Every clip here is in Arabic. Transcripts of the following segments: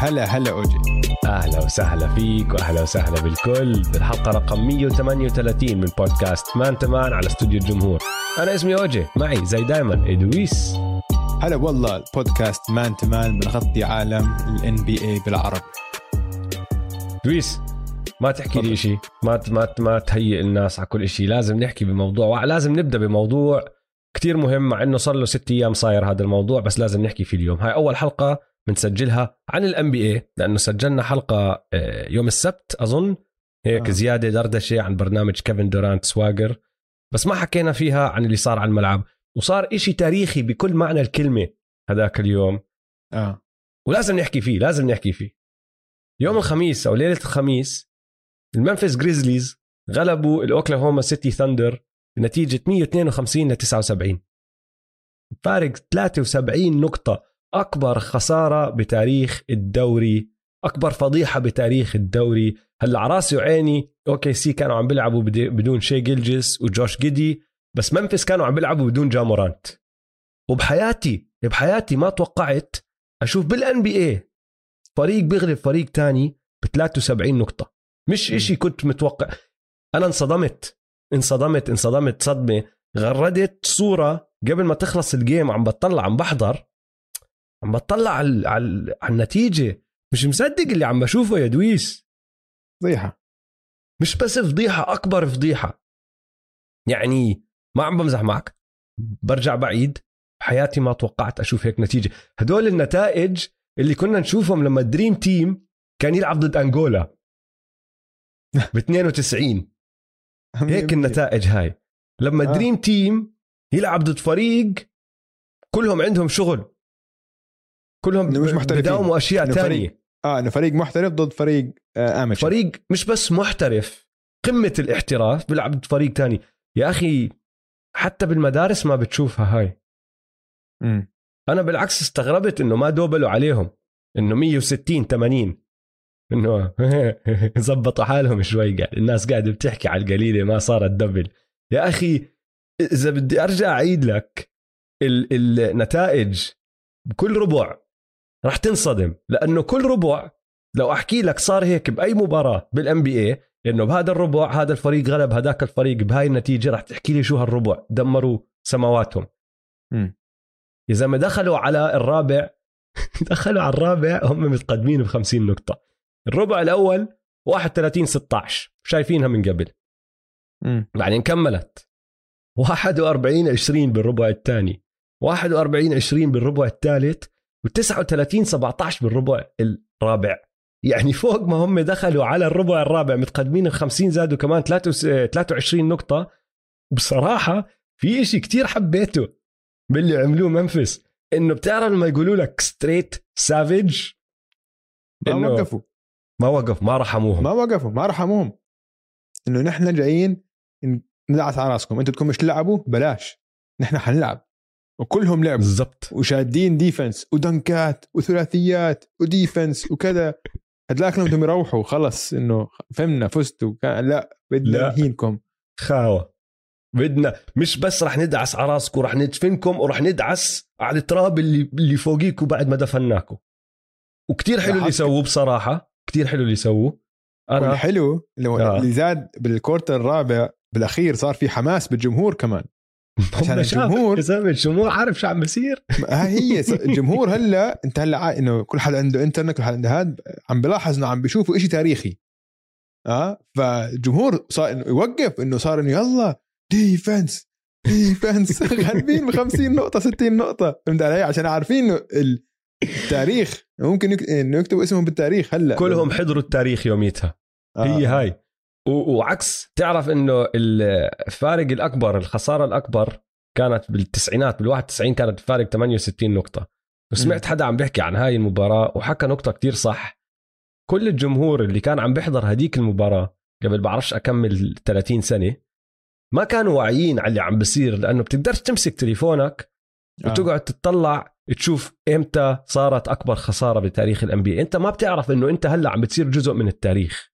هلا هلا أوجي. أهلا وسهلا فيك وأهلا وسهلا بالكل. بالحلقة رقم 138 من بودكاست Man to Man على استوديو الجمهور. أنا اسمي أوجي. معي زي دايما دويس. هلا والله البودكاست Man to Man بنغطي عالم ال NBA بالعربي. دويس ما تحكي لي شيء ما ما ما تهيئ الناس على كل شيء لازم نحكي بموضوع لازم نبدأ بموضوع كتير مهم مع إنه صار له ست أيام صاير هذا الموضوع بس لازم نحكي فيه اليوم. هاي أول حلقة بنسجلها عن ال NBA لأنه سجلنا حلقة آه، يوم السبت أظن. هيك آه. زيادة دردشة عن برنامج Kevin Durant Swagger بس ما حكينا فيها عن اللي صار على الملعب. وصار إشي تاريخي بكل معنى الكلمة هذاك اليوم. آه. ولازم نحكي فيه لازم نحكي فيه. يوم الخميس أو ليلة الخميس ال Memphis Grizzlies غلبوا ال Oklahoma City Thunder بنتيجة 152 ل 79 فارق 73 نقطة. أكبر خسارة بتاريخ الدوري أكبر فضيحة بتاريخ الدوري. هلأ راسي وعيني OKC كانوا عم بيلعبوا بدون Shai Gilgeous و Josh Giddey بس Memphis كانوا عم بيلعبوا بدون Ja Morant وبحياتي بحياتي ما توقعت أشوف بال NBA فريق بيغلب فريق تاني ب 73 نقطة. مش. إشي كنت متوقع. أنا انصدمت. انصدمت انصدمت صدمه غردت صورة قبل ما تخلص ال game عم بطلع عم بحضر. عم بطلع على على النتيجة. مش مصدق اللي عم بشوفه يا دويس. فضيحة. مش بس فضيحة أكبر فضيحة. يعني ما عم بمزح معك. برجع بعيد. بحياتي ما توقعت أشوف هيك نتيجة. هدول النتائج اللي كنا نشوفهم لما ال Dream Team كان يلعب ضد أنغولا. ب 92 هيك النتائج هاي. لما آه. ال Dream Team يلعب ضد فريق كلهم عندهم شغل. كلهم مش محترفين. بداوموا اشياء تانية. آه إنه فريق محترف ضد فريق آه amateur فريق مش بس محترف قمة الاحتراف بيلعب ضد فريق تاني. يا أخي حتى بالمدارس ما بتشوفها هاي. مم. أنا بالعكس استغربت إنه ما دوبلوا عليهم. إنه 160 80 إنه زبطوا حالهم شوي قاعد. الناس قاعدة بتحكي على القليلة ما صارت double. يا أخي إذا بدي أرجع أعيد لك ال- النتائج بكل ربع راح تنصدم لأنه كل ربع لو أحكي لك صار هيك بأي مباراة بال NBA إنه بهذا الربع هذا الفريق غلب هذاك الفريق بهاي النتيجة راح تحكي لي شو هالربع دمروا سماواتهم. مم. اذا ما دخلوا على الرابع دخلوا على الرابع هم متقدمين ب 50 نقطة. الربع الأول 31 16 شايفينها من قبل. بعدين كملت. 41 20 بالربع الثاني. 41 20 بالربع الثالث و39 17 بالربع الرابع. يعني فوق ما هم دخلوا على الربع الرابع متقدمين ب 50 زادوا كمان 23 نقطة. بصراحة في إشي كتير حبيته باللي عملوه ممفيس إنه بتعرف لما يقولوا لك straight savage ما وقفوا. ما وقف ما رحموهم. ما وقفوا ما رحموهم. إنه نحن جايين ندعس على راسكم. أنتوا بدكوش تلعبوا؟ بلاش. نحن حنلعب. وكلهم لعبوا بالضبط. وشادين defense ودنكات وثلاثيات و defense وكذا. هدلاك لما بدهم يروحوا خلص إنه فهمنا فزتوا. لا بدنا لا. نهينكم. خاوة. بدنا. مش بس رح ندعس على راسكم رح ندفنكم ورح ندعس على التراب اللي اللي فوقيكم بعد ما دفناكم. وكتير حلو اللي. سووه بصراحة. كتير حلو اللي سووه. أنا والحلو اللي, آه. اللي زاد بالكورتر الرابع بالأخير صار في حماس بالجمهور كمان. عشان الجمهور- الجمهور عارف شو عم بصير هاي هي الجمهور هلا انت هلا إنه كل حدا عنده انترنت كل حدا عنده هاد عم بلاحظ إنه عم بيشوفوا إشي تاريخي. آه؟ فالجمهور صار إنه يوقف إنه صار إنه يلا defense defense غالبين ب 50 نقطة 60 نقطة. فهمت علي؟ عشان عارفين إنه التاريخ ممكن. إنه يكتبوا اسمهم بالتاريخ هلا. كلهم حضروا التاريخ يوميتها. آه. هي هاي. وعكس تعرف إنه الفارق الأكبر الخسارة الأكبر كانت بالتسعينات بال 91 كانت فارق 68 نقطة. وسمعت حدا عم بيحكي عن هاي المباراة وحكى نقطة كتير صح. كل الجمهور اللي كان عم بيحضر هديك المباراة قبل بعرفش أكمل 30 سنة ما كانوا واعيين على اللي عم بصير لأنه بتقدرش تمسك تليفونك آه. وتقعد تطلع تشوف إمتى صارت أكبر خسارة بتاريخ الان بي أنت ما بتعرف إنه أنت هلأ عم بتصير جزء من التاريخ.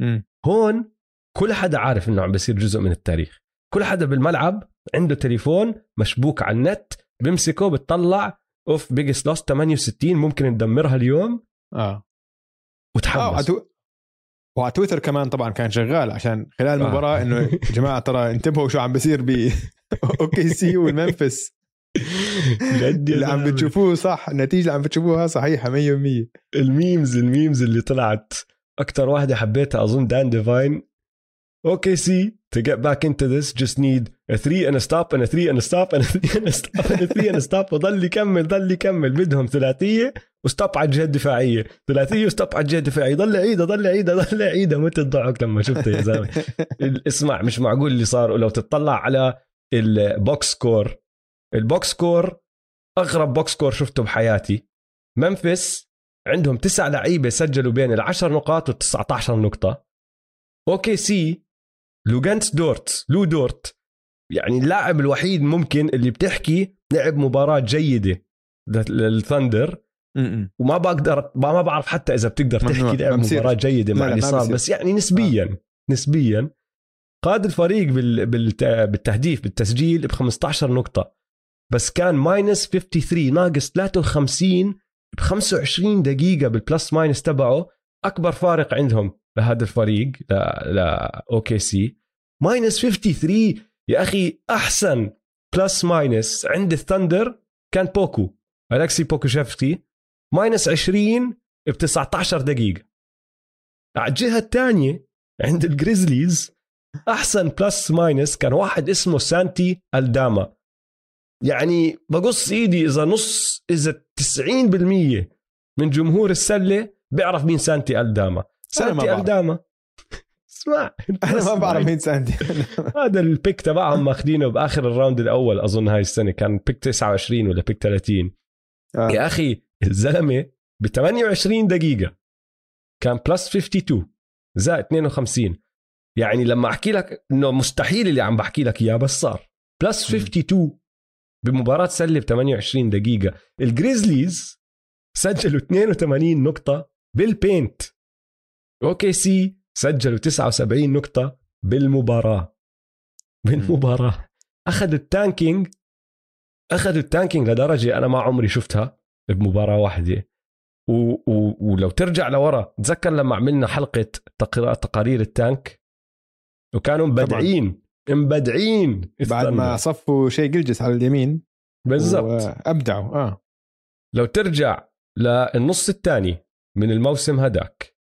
مم. هون كل حدا عارف إنه عم بيصير جزء من التاريخ. كل حدا بالملعب عنده تليفون مشبوك على النت بمسكه بتطلع أوف biggest loss 68 ممكن ندمرها اليوم. آه. وتحمس. وعتو... وعلى تويتر كمان طبعا كان شغال عشان خلال آه. المباراة إنه يا جماعة ترى انتبهوا شو عم بيصير ب OKC والممفيس. اللي عم. بتشوفوه صح النتيجة اللي عم بتشوفوها صحيحة 100% ال memes ال memes اللي طلعت. أكثر واحدة حبيتها أظن دان ديفاين OKC get back into this just need a 3 and a stop and a 3 and a stop and a 3 and a stop and a 3 and وضل يكمل ضل يكمل. بدهم ثلاثية و stop على الجهة الدفاعية. ثلاثية و stop على الجهة الدفاعية. ضل يعيدها ضل يعيدها ضل يعيدها مت الضحك لما شفته يا زلمة؟ اسمع مش معقول اللي صار. ولو تطلع على ال box score ال box score أغرب box score شفته بحياتي. ممفيس عندهم تسع لعيبة سجلوا بين العشر نقاط وال 19 نقطه OKC لوغانس دورت لو دورت يعني اللاعب الوحيد ممكن اللي بتحكي لعب مباراة جيدة للثندر. وما بقدر ما بعرف حتى إذا بتقدر. تحكي لعب. مباراة جيدة مع بصير. بس يعني نسبيا نسبيا قاد الفريق بال... بالت... بالتهديف بالتسجيل ب 15 نقطة بس كان minus 53 ناقص 53 ب 25 دقيقة بال plus minus تبعه أكبر فارق عندهم لهذا الفريق ل OKC minus 53 يا أخي أحسن plus minus عند الثندر كان بوكو الكسي بوكوشيفسكي. minus 20 ب 19 دقيقة. على الجهة الثانية عند الجريزليز أحسن plus minus كان واحد اسمه سانتي ألداما. يعني بقص إيدي إذا نص إذا 90% من جمهور السلة بيعرف مين سانتي ألداما. ما سانتي. ألداما. اسمع. أنا ما بعرف. مين سانتي هذا ال pick تبعهم ماخذينه بآخر ال round الأول أظن هاي السنة. كان pick 29 ولا pick 30 آه. يا أخي الزلمة ب 28 دقيقة. كان plus 52 زائد 52 يعني لما أحكي لك إنه مستحيل اللي عم بحكي لك إياه بس صار. plus مم. 52 بمباراة سله ب 28 دقيقة. الجريزليز سجلوا 82 نقطة بال paint. OKC سجلوا 79 نقطة بالمباراة. بالمباراة. أخذوا ال tanking. أخذوا ال tanking لدرجة أنا ما عمري شفتها بمباراة واحدة. و... و... ولو ترجع لورا تذكر لما عملنا حلقة تقرا... تقارير ال tank؟ وكانوا مبدعين. مبدعين بعد ما. صفوا شاي جلجس على اليمين. بالضبط. ابدعوا آه. لو ترجع للنص الثاني من الموسم هداك.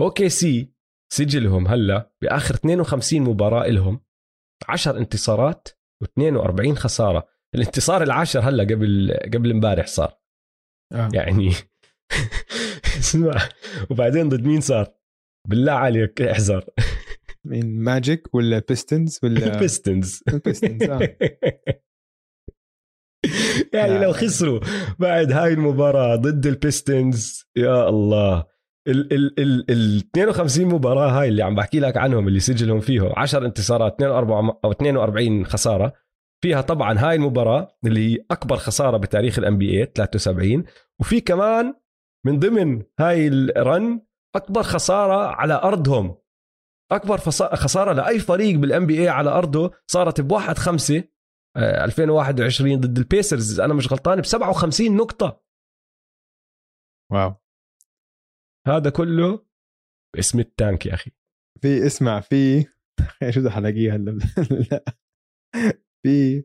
OKC. سجلهم هلا بآخر 52 مباراة لهم. 10 انتصارات و42 خسارة. الانتصار العاشر هلا قبل قبل امبارح صار. آه. يعني اسمع. وبعدين ضد مين صار؟ بالله عليك احذر مين ماجيك ولا بيستنز ولا البيستنز آه. يعني. لو خسروا بعد هاي المباراة ضد البيستنز يا الله. ال ال ال ال 52 مباراة هاي اللي عم بحكي لك عنهم اللي سجلهم فيهم 10 انتصارات 42 أو 42 خسارة. فيها طبعا هاي المباراة اللي هي أكبر خسارة بتاريخ ال NBA 73 وفي كمان من ضمن هاي ال run أكبر خسارة على أرضهم. أكبر خسارة لأي فريق بال NBA على أرضه صارت بواحد خمسة آه، 2021 ضد البيسرز أنا مش غلطان ب 57 نقطة. واو. هذا كله باسم ال tank يا أخي. في اسمع في شو بدي حلاقيها هلا؟ لا. في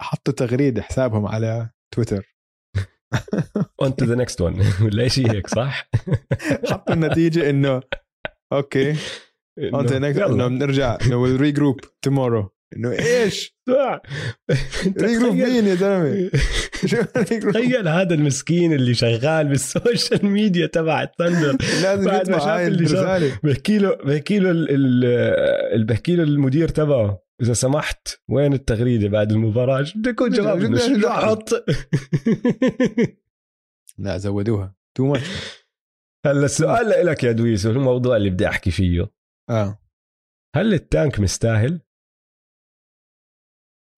حطوا تغريدة حسابهم على تويتر. on to the next one ولا شيء هيك صح؟ حطوا النتيجة إنه okay. to next إنه بنرجع we'll regroup tomorrow إنه إيش؟ regroup مين يا زلمة؟ تخيل هذا المسكين اللي شغال بال social media تبع الثندر لازم بعد ما شاف اللي بحكي له بحكي له ال- بحكي له المدير تبعه إذا سمحت وين التغريدة بعد المباراة؟ شو بده يكون جواب؟ أحط؟ لا زودوها. تو ماتش هلا السؤال لك يا دويس والموضوع اللي بدي أحكي فيه. آه. هل التانك مستاهل؟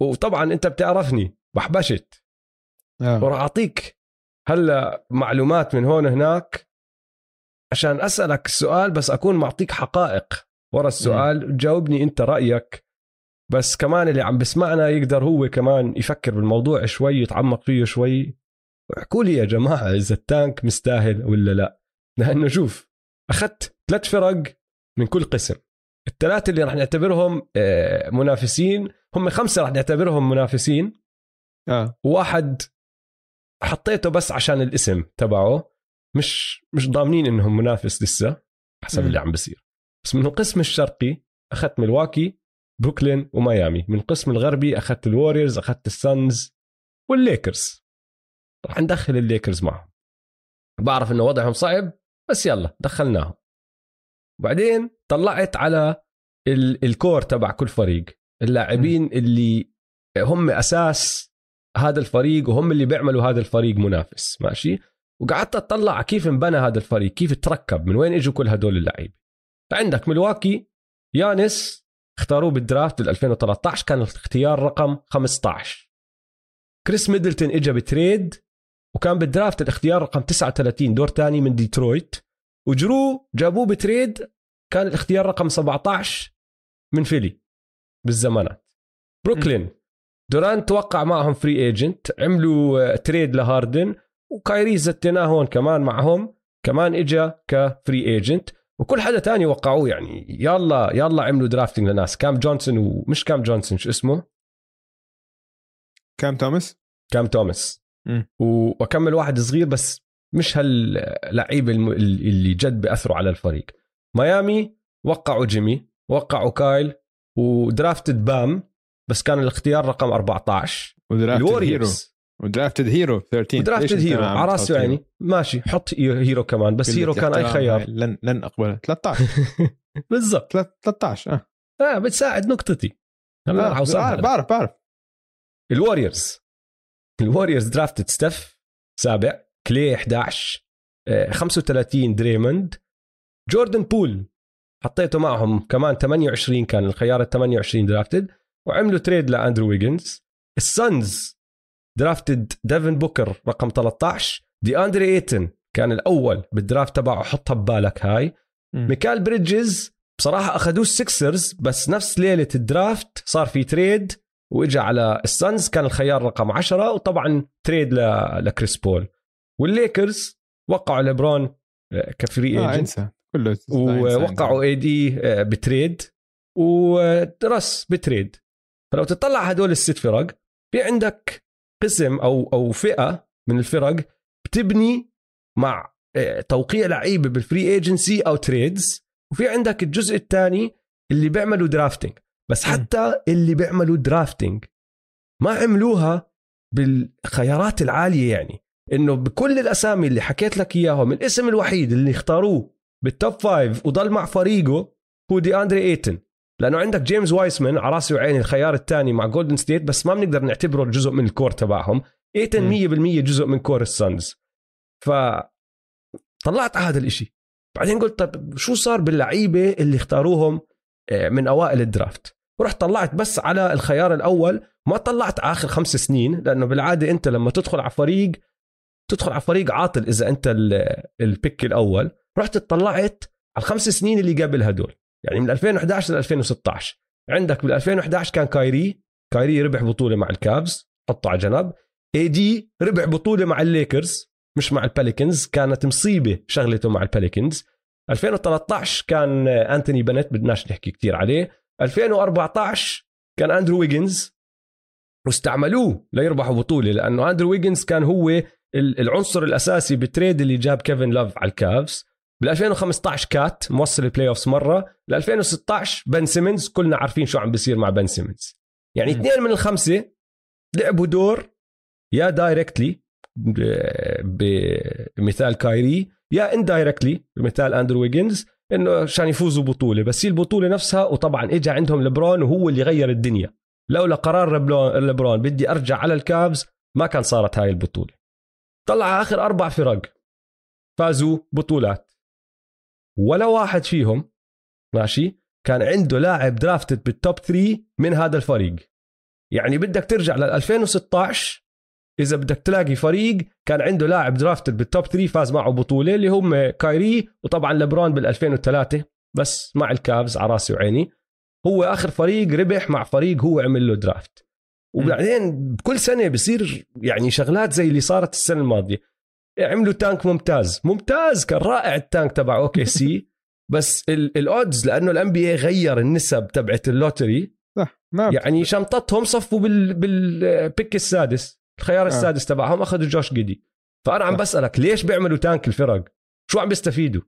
وطبعا أنت بتعرفني بحبشت. آه. وراح أعطيك هلا معلومات من هون هناك عشان أسألك السؤال بس أكون معطيك حقائق ورا السؤال. جاوبني أنت رأيك بس كمان اللي عم بسمعنا يقدر هو كمان يفكر بالموضوع شوي يتعمق فيه شوي. احكوا لي يا جماعة إذا التانك مستاهل ولا لا؟ لأنه شوف أخذت ثلاث فرق من كل قسم. الثلاثة اللي راح نعتبرهم آه، منافسين هم خمسة راح نعتبرهم منافسين. آه. وواحد حطيته بس عشان الاسم تبعه. مش مش ضامنين إنهم منافس لسه حسب مم. اللي عم بصير بس من القسم الشرقي أخذت ملواكي بروكلين وميامي. من القسم الغربي أخذت الوريورز أخذت السانز والليكرز. راح ندخل الليكرز معهم. بعرف إنه وضعهم صعب بس يلا دخلناهم. وبعدين طلعت على ال- ال core تبع كل فريق. اللاعبين اللي هم أساس هذا الفريق وهم اللي بيعملوا هذا الفريق منافس. ماشي؟ وقعدت أطلع كيف انبنى هذا الفريق كيف تركب من وين إجوا كل هدول اللعيبه عندك ملواكي يانس اختاروه بال draft بال 2013 كان الاختيار رقم 15 كريس ميدلتون اجى ب trade وكان بال draft الاختيار رقم 39 دور ثاني من ديترويت. وجرو جابوه ب trade كان الاختيار رقم 17 من فيلي بالزمانات. بروكلين. دورانت وقع معهم free agent عملوا آه، trade لهاردن وكايري زتناه هون كمان معهم كمان اجى ك free agent وكل حدا تاني وقعوه يعني يلا يلا عملوا drafting لناس. كام جونسون ومش كام جونسون شو اسمه؟ كام توماس؟ كام توماس. مم. و- وكمل واحد صغير بس مش هاللعيبه اللي جد بأثروا على الفريق. ميامي وقعوا جيمي وقعوا كايل و drafted بام بس كان الاختيار رقم 14 و drafted هيرو. الوريورز و drafted هيرو 13 و drafted هيرو على هيرو؟ يعني. ماشي حط هيرو كمان بس هيرو كان أي خيار. لن لن اقبلها 13 بالضبط. 13 آه. آه بتساعد نقطتي. هلا اوصلها بعرف بعرف بعرف. الوريورز الوريورز drafted ستيف سابع. كلي 11 آه، 35 دريموند جوردن بول حطيته معهم كمان 28 كان الخيار ال 28 drafted وعملوا trade لأندرو ويجنز السانز drafted ديفن بوكر رقم 13 دي اندري ايتن كان الأول بال draft تبعه حطها ببالك هاي. ميكال بريدجز بصراحة أخذوه السكسرز بس نفس ليلة ال draft صار في trade واجى على السانز كان الخيار رقم 10 وطبعا trade. لكريس بول. والليكرز وقعوا ليبرون آه، ك free آه agent. كله ووقعوا اي دي ب trade. ودرس ب trade. فلو تطلع هدول الست فرق في عندك قسم أو أو فئة من الفرق بتبني مع آه، توقيع لعيبة بال free agency أو trades وفي عندك الجزء الثاني اللي بيعملوا drafting بس. حتى اللي بيعملوا drafting ما عملوها بالخيارات العالية يعني. إنه بكل الأسامي اللي حكيت لك اياهم الاسم الوحيد اللي اختاروه بال top five وضل مع فريقه هو دي اندري ايتن لأنه عندك جيمس وايسمان على راسي وعيني الخيار الثاني مع جولدن ستيت بس ما بنقدر نعتبره جزء من ال core تبعهم. ايتن مم. 100% جزء من core السانز ف طلعت على هذا الإشي. بعدين قلت طب شو صار باللعيبة اللي اختاروهم آه، من أوائل ال draft ورحت طلعت بس على الخيار الأول ما طلعت آخر خمس سنين لأنه بالعادة أنت لما تدخل على فريق تدخل على فريق عاطل إذا أنت ال- ال pick الأول. رحت اطلعت على الخمس سنين اللي قبل هدول يعني من 2011 ل 2016 عندك بال 2011 كان كايري كايري ربح بطولة مع الكافز حطه على جنب. إي دي ربح بطولة مع الليكرز مش مع البيليكنز كانت مصيبة شغلته مع البيليكنز 2013 كان أنتوني بنت بدناش نحكي كتير عليه. 2014 كان أندرو ويجنز واستعملوه ليربحوا بطولة لأنه أندرو ويجنز كان هو ال- العنصر الأساسي بال trade اللي جاب كيفن لاف على الكافز بال 2015 كات ما وصل ال playoffs مرة ل 2016 بن سيمنز كلنا عارفين شو عم بيصير مع بن سيمنز يعني. اثنين من الخمسة لعبوا دور يا directly بمثال كايري يا indirectly بمثال أندرو ويجنز إنه عشان يفوزوا بطولة بس هي البطولة نفسها وطبعا اجى عندهم لبرون وهو اللي غير الدنيا. لولا قرار لبرون, بدي أرجع على الكافز ما كان صارت هاي البطولة. طلع آخر أربع فرق فازوا بطولات. ولا واحد فيهم ماشي كان عنده لاعب drafted بال top 3 من هذا الفريق. يعني بدك ترجع لل 2016 إذا بدك تلاقي فريق كان عنده لاعب drafted بال top 3 فاز معه بطولة اللي هم كايري وطبعا لبرون بال 2003 بس مع الكافز على راسي وعيني. هو آخر فريق ربح مع فريق هو عمل له draft وبعدين بكل سنة بصير يعني شغلات زي اللي صارت السنة الماضية. عملوا tank ممتاز. ممتاز كان رائع ال tank تبع أوكي سي بس ال odds لأنه الان بي غير النسب تبعت ال lottery. صح ما يعني شمطتهم صفوا بال بال pick السادس. الخيار آه. السادس تبعهم اخذوا جوش جيدي فأنا عم صح. بسألك ليش بيعملوا tank الفرق؟ شو عم بيستفيدوا؟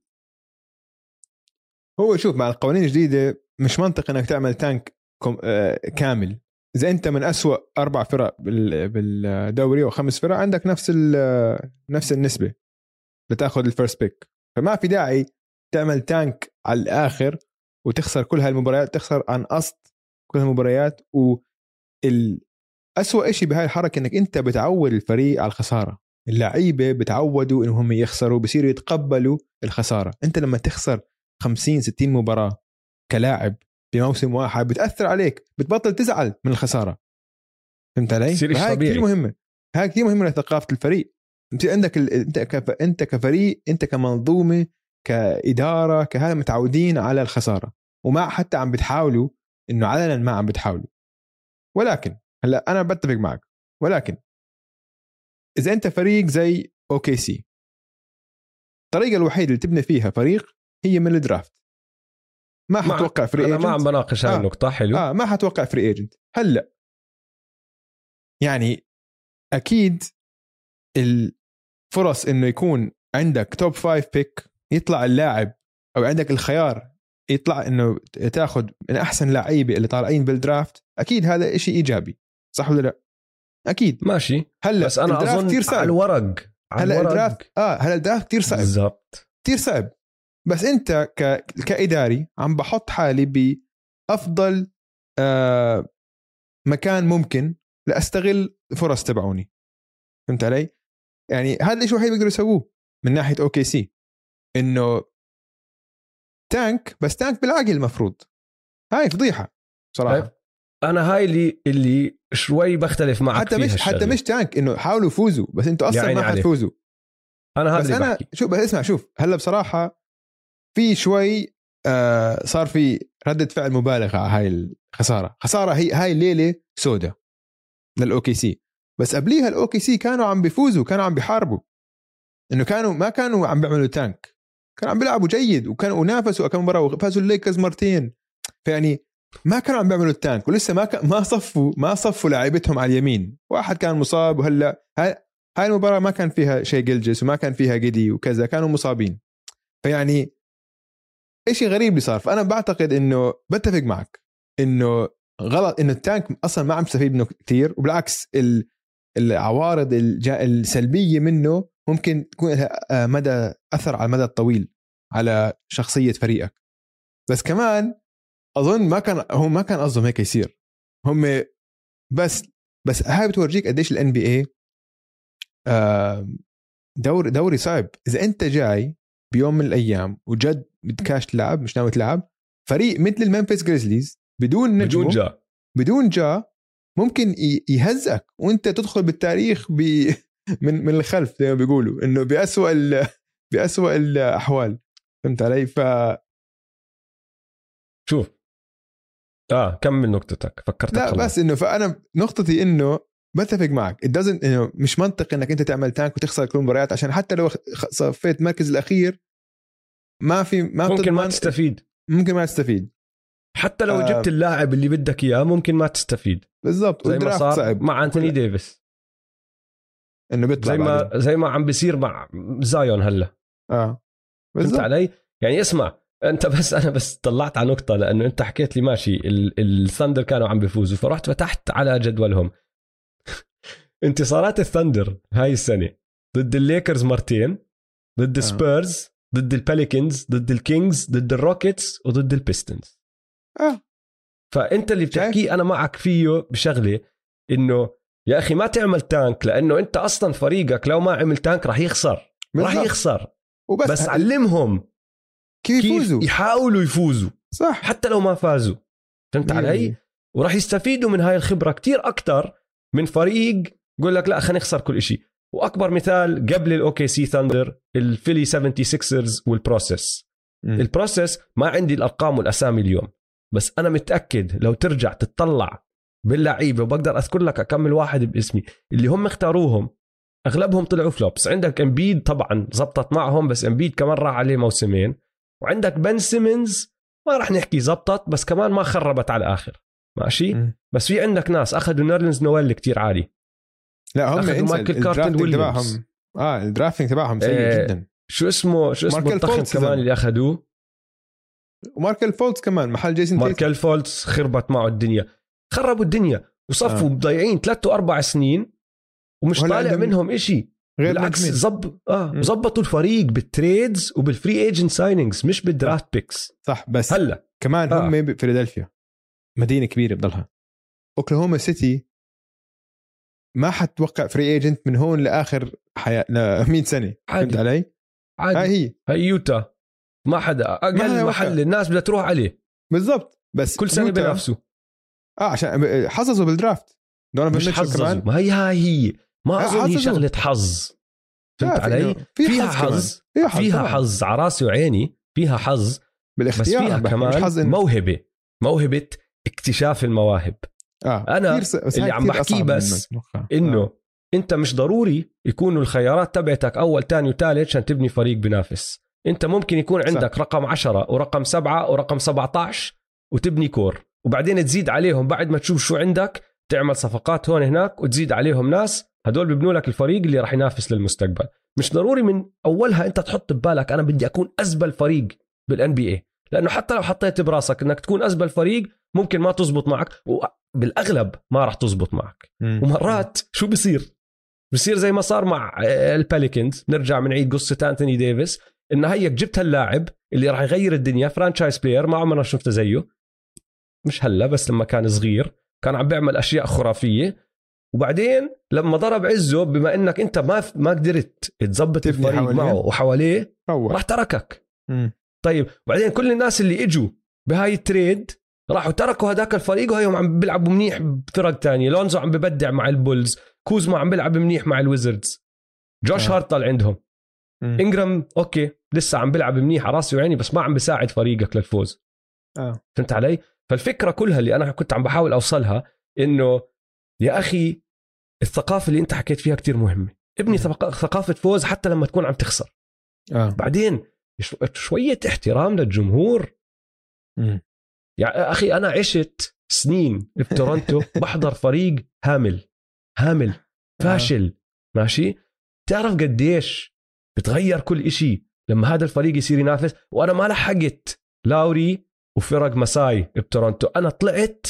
هو شوف مع القوانين الجديده مش منطق إنك تعمل tank آه كامل. إذا أنت من أسوأ أربع فرق بال- بالدوري أو خمس فرق عندك نفس ال- نفس النسبة لتاخذ ال first pick فما في داعي تعمل tank على الآخر وتخسر كل هالمباريات تخسر عن قصد كل هالمباريات والأسوأ شيء بهاي الحركة إنك أنت بتعود الفريق على الخسارة. اللعيبة بتعودوا إنهم يخسروا بصيروا يتقبلوا الخسارة. أنت لما تخسر 50 60 مباراة كلاعب بموسم واحد بتأثر عليك بتبطل تزعل من الخسارة. فهمت علي؟ بصير طبيعي. كثير مهمة. هاي كثير مهمة لثقافة الفريق. انت عندك ال... أنت كف... أنت كفريق أنت كمنظومة كإدارة كهذا متعودين على الخسارة. وما حتى عم بتحاولوا إنه علنا ما عم بتحاولوا. ولكن هلا أنا بتفق معك ولكن إذا أنت فريق زي أوكي سي الطريقة الوحيدة اللي تبني فيها فريق هي من ال draft. ما حتوقع free أنا agent ما عم بناقش هاي آه. النقطة حلو. آه ما حتوقع free agent هلا يعني أكيد الفرص إنه يكون عندك top five pick يطلع اللاعب أو عندك الخيار يطلع إنه تاخذ من أحسن لعيبة اللي طالعين بالدرافت أكيد هذا شيء إيجابي. صح ولا لا؟ أكيد. ماشي. هلا بس أنا أظن على صعب. الورق على هلا الورق. الدرافت آه هلا الدرافت كثير صعب. بالضبط. كثير صعب. بس أنت ك... كإداري عم بحط حالي بأفضل آه مكان ممكن لأستغل الفرص تبعوني. فهمت علي؟ يعني هذا الشيء الوحيد بيقدروا يسووه من ناحية أوكي سي. إنه tank بس tank بالعقل المفروض. هاي فضيحة صراحة. طيب، أنا هاي اللي اللي شوي بختلف معك حتى مش حتى. مش tank إنه حاولوا يفوزوا بس أنتوا أصلا يا عيني ما. حتفوزوا. أنا هذا بس أنا بحكي. شوف بس اسمع شوف هلأ بصراحة في شوي آه صار في ردة فعل مبالغة على هاي الخسارة. خسارة هي هاي الليلة سودة للأوكي سي. بس قبليها الأوكي سي كانوا عم بيفوزوا كانوا عم بيحاربوا. إنه كانوا ما كانوا عم بيعملوا tank. كانوا عم بيلعبوا جيد وكانوا ونافسوا كم مباراة وفازوا الليكرز مرتين. فيعني ما كانوا عم بيعملوا ال tank ولسه ما ما صفوا ما صفوا لاعيبتهم على اليمين. واحد كان مصاب وهلا هاي المباراة ما كان فيها شاي جلجس وما كان فيها جيدي وكذا كانوا مصابين. فيعني إشي غريب اللي صار. فأنا بعتقد إنه بتفق معك إنه غلط إنه التانك أصلا ما عم تستفيد منه كثير وبالعكس ال- العوارض السلبية منه ممكن تكون لها آه، مدى أثر على المدى الطويل على شخصية فريقك. بس كمان أظن ما كان هم ما كان قصدهم هيك يصير. هم بس بس هاي بتورجيك قديش الان بي اي دوري دوري صعب. إذا أنت جاي بيوم من الأيام وجد بدكاش تلعب مش ناوي تلعب فريق مثل الممفيس جريزليز بدون نجم بدون جا. بدون جا ممكن يهزك وأنت تدخل بالتاريخ ب من من الخلف زي ما بيقولوا إنه بأسوأ ال... بأسوأ الأحوال. فهمت علي؟ ف شوف آه كمل نقطتك فكرتك لا خلاص. بس إنه فانا نقطتي إنه بتفق معك. It doesn't إنه مش منطق إنك أنت تعمل تانك وتخسر كل المباريات عشان حتى لو صفيت المركز الأخير ما في ما ممكن ما تستفيد. ممكن ما تستفيد. حتى لو آه. جبت اللاعب اللي بدك إياه ممكن ما تستفيد. بالضبط زي ما صار صعب. مع انتوني ديفيس إنه بيطلع زي ما بعدين. زي ما عم بيصير مع زايون هلأ. آه. فهمت بالضبط. علي؟ يعني اسمع أنت بس أنا بس طلعت على نقطة لأنه أنت حكيت لي ماشي ال- الثندر كانوا عم بيفوزوا فرحت فتحت على جدولهم. انتصارات الثندر هاي السنة ضد الليكرز مرتين ضد آه. سبيرز ضد البيليكنز ضد الكينجز ضد الروكيتس وضد البيستونز. آه. فأنت اللي بتحكيه أنا معك فيه بشغلة إنه يا أخي ما تعمل tank لأنه أنت أصلا فريقك لو ما عمل tank راح يخسر راح. يخسر. وبس بس بس علمهم. كيف يفوزوا؟ يحاولوا يفوزوا. صح. حتى لو ما فازوا. فهمت علي؟ وراح يستفيدوا من هاي الخبرة كتير أكتر من فريق يقول لك لا خلينا نخسر كل شيء وأكبر مثال قبل الاوكي سي ثاندر الفيلي 76رز وال process. ال process ما عندي الأرقام والأسامي اليوم. بس أنا متأكد لو ترجع تطلع باللعيبة وبقدر أذكر لك أكمل واحد باسمي اللي هم اختاروهم أغلبهم طلعوا flops عندك امبيد طبعا زبطت معهم بس امبيد كمان راح عليه موسمين. وعندك بن سيمنز ما راح نحكي زبطت بس كمان ما خربت على الآخر ماشي مم. بس في عندك ناس أخذوا نيرلنز نويل كتير عالي لا هم إنسى مايكل كارتر. تبعهم آه ال drafting تبعهم سيء إيه. جدا شو اسمه شو اسمه فولتز كمان. اللي أخذوه وماركل فولتس كمان محل جيسون ماركل فولتز خربت معه الدنيا خربوا الدنيا وصفوا آه. ضايعين ثلاث وأربع سنين ومش طالع عندهم منهم إشي غير بالعكس. زب آه. زبطوا الفريق بال trades وبال free agent signings مش بال draft picks صح بس هلأ. كمان آه. هم بفيلادلفيا مدينة كبيرة بضلها. اوكلاهوما سيتي ما حتوقع free agent من هون لآخر حياة ل 100 سنة. فهمت عادي. علي؟ هاي عادي هي. هي يوتا. ما حدا ما أقل حدا محل الناس بدها تروح عليه. بالضبط. بس كل سنة بينافسوا. آه عشان حظظوا بال draft دونيفن مش حظوا كمان. ما هي هاي هي. ما آه، اظن هي. شغلة حظ فهمت علي؟ في فيها حظ فيها حظ فيها على راسي وعيني فيها حظ بس بالاختيار فيها بحكي، مش كمان حظ إن- موهبة موهبة اكتشاف المواهب آه س- بس اللي عم بحكيه بس. إنه آه. أنت مش ضروري يكونوا الخيارات تبعتك أول ثاني وثالث عشان تبني فريق بينافس أنت ممكن يكون صح. عندك رقم 10 ورقم 7 ورقم 17 وتبني core وبعدين تزيد عليهم بعد ما تشوف شو عندك تعمل صفقات هون هناك وتزيد عليهم ناس هدول بيبنوا لك الفريق اللي راح ينافس للمستقبل. مش ضروري من أولها أنت تحط ببالك أنا بدي أكون أزبل فريق بال NBA لأنه حتى لو حطيت براسك إنك تكون أزبل فريق ممكن ما تزبط معك وبالاغلب ما راح تزبط معك. مم. ومرات شو بصير بصير زي ما صار مع البيليكنز نرجع بنعيد قصة أنتوني ديفيس إن هيك جبت هاللاعب اللي راح يغير الدنيا franchise player ما عمرنا شفته زيه. مش هلا بس لما كان صغير. كان عم بيعمل أشياء خرافية. وبعدين لما ضرب عزه بما إنك أنت ما ما قدرت تظبط الفريق. معه وحواليه راح تركك. مم. طيب وبعدين كل الناس اللي إجوا بهاي ال trade راحوا تركوا هذاك الفريق وهيهم عم بيلعبوا منيح بفرق تانية. لونزو عم ببدع مع البولز كوزما عم بيلعب منيح مع الويزردز. جوش آه. هارت عندهم. مم. إنجرام أوكي لسه عم بيلعب منيح على راسي وعيني بس ما عم بيساعد فريقك للفوز. آه. فهمت علي؟ فالفكرة كلها اللي أنا كنت عم بحاول أوصلها إنه يا أخي الثقافة اللي أنت حكيت فيها كتير مهمة. ابني ثقافة فوز حتى لما تكون عم تخسر. آه. بعدين شو- شوية احترام للجمهور. مم. يعني أخي أنا عشت سنين بتورونتو بحضر فريق هامل هامل فاشل. ماشي؟ تعرف قديش بتغير كل إشي لما هذا الفريق يصير ينافس؟ وأنا ما لحقت. لاوري وفريق مساي بتورونتو. أنا طلعت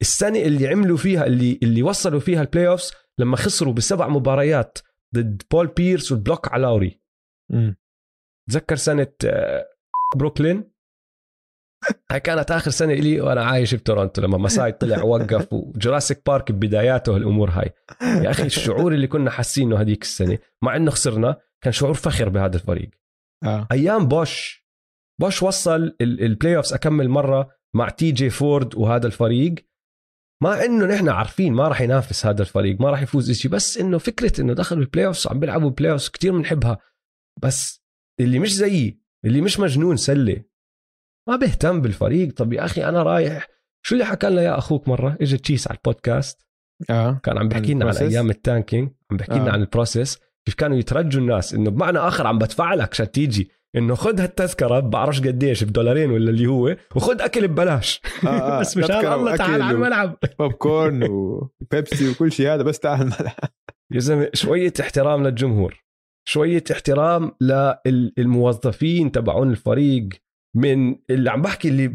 السنة اللي عملوا فيها اللي اللي وصلوا فيها ال playoffs لما خسروا بسبع مباريات ضد بول بيرس وال block على لاوري. تذكر سنة آه، بروكلين؟ هاي كانت آخر سنة لي وأنا عايش بتورونتو لما مساي طلع ووقف و Jurassic Park ببداياته الأمور هاي. يا أخي الشعور اللي كنا حاسينه هذيك السنة مع إنه خسرنا كان شعور فخر بهذا الفريق. آه. أيام بوش بوش وصل ال playoffs أكم مرة مع تي جي فورد وهذا الفريق. مع إنه نحن عارفين ما راح ينافس هذا الفريق ما راح يفوز شيء بس إنه فكرة إنه دخلوا ال playoffs وعم بيلعبوا playoffs كثير بنحبها بس اللي مش زيي اللي مش مجنون سلة. ما بيهتم بالفريق. طب يا أخي أنا رايح. شو اللي حكى لنا يا أخوك مرة؟ اجى تشيس على البودكاست. آه. كان عم بحكي لنا عن؟ أيام ال tanking عم بحكي لنا آه. عن ال process كيف كانوا يترجوا الناس إنه بمعنى آخر عم بدفع لك عشان تيجي. إنه خذ هالتذكرة بعرفش قديش بدولارين ولا اللي هو وخذ أكل ببلاش. آه، آه. بس مشان الله تعال على الملعب. بوب كورن وبيبسي وكل شيء هذا بس تعال الملعب. يا زلمة شوية احترام للجمهور. شوية احترام للموظفين تبعون الفريق. من اللي عم بحكي اللي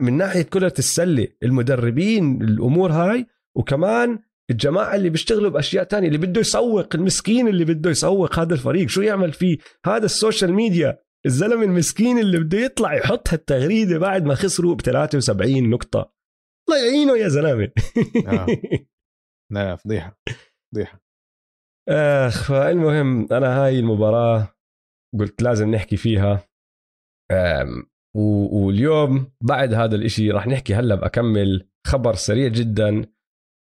من ناحية كره السلة المدربين الأمور هاي. وكمان الجماعة اللي بيشتغلوا بأشياء تانية اللي بده يسوق المسكين اللي بده يسوق هذا الفريق. شو يعمل فيه؟ هذا ال social media. الزلمة المسكين اللي بده يطلع يحط هالتغريدة بعد ما خسروا ب 73 نقطة. الله يعينه يا زلمة. آه. لا فضيحة. فضيحة. آخ فالمهم أنا هاي المباراة قلت لازم نحكي فيها. واليوم بعد هذا الإشي راح نحكي هلا بكمل خبر سريع جدا.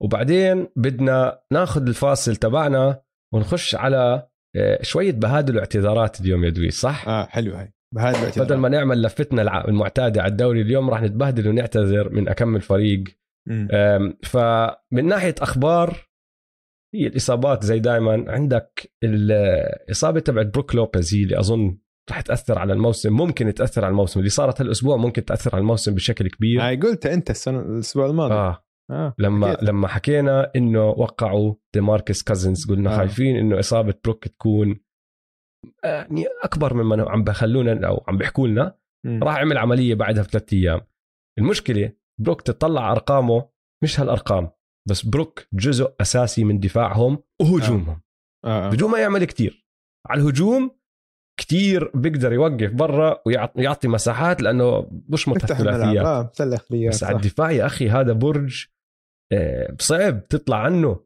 وبعدين بدنا ناخذ الفاصل تبعنا ونخش على آه، شوية بهادل واعتذارات اليوم يا دويس صح؟ آه حلو هاي. بهذا الاعتذار بدل ما نعمل لفتنا المعتادة على الدوري اليوم راح نتبهدل ونعتذر من اكمل فريق فمن ناحية أخبار هي الإصابات زي دائما عندك الإصابة تبعت بروك لوبيز هي اللي أظن رح تأثر على الموسم ممكن تأثر على الموسم. اللي صارت هالأسبوع ممكن تأثر على الموسم بشكل كبير. هاي قلتها أنت السنة الأسبوع الماضي. آه. آه لما حكيت. لما حكينا إنه وقعوا ديماركس كازنز قلنا آه. آه. خايفين إنه إصابة بروك تكون يعني أكبر مما عم بخلونا أو عم بيحكوا لنا. راح عمل عملية بعدها بثلاث أيام المشكلة بروك تطلع أرقامه مش هالأرقام بس بروك جزء أساسي من دفاعهم وهجومهم آه. آه. بدون ما يعمل كتير على الهجوم كتير بيقدر يوقف برا ويعطي مساحات لأنه مش افتح الملعب. ثلاثيات آه بس على الدفاع يا أخي هذا برج آه، صعب تطلع عنه.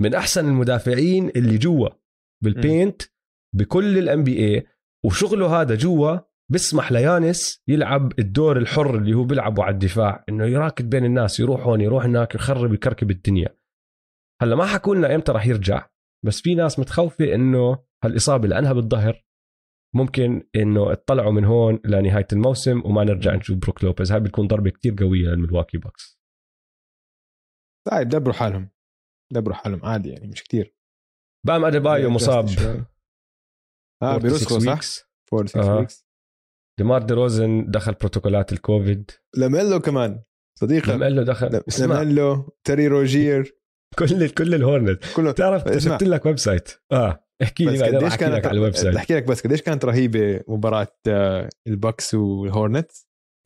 من أحسن المدافعين اللي جوا بال paint بكل ال NBA وشغله هذا جوا بسمح ليانيس يلعب الدور الحر اللي هو بيلعبه على الدفاع إنه يراكد بين الناس يروح هون يروح هناك يخرب يكركب الدنيا. هلأ ما حكوا لنا إمتى راح يرجع بس في ناس متخوفة إنه هالإصابة لأنها بالظهر ممكن إنه اطلعوا من هون لنهاية الموسم وما نرجع نشوف بروك لوبيز. هاي بتكون ضربة كتير قوية للملواكي بوكس. طيب دبروا حالهم. دبروا حالهم عادي يعني مش كتير. بام أديبايو مصاب. آه 46 بيرسكو صح؟ weeks. 46 آه. ويكس ديمار دي روزن دخل بروتوكولات الكوفيد. لاميلو كمان صديقي لمقله دخل. لاميلو تري روجير. كل كل الهورنت كله. بتعرف اسمع. اكتشفت لك ويب سايت. آه. احكي لي بعدين قديش أحكي كانت على الويب سايت. بحكي لك بس قديش كانت رهيبة مباراة آه، البكس والهورنت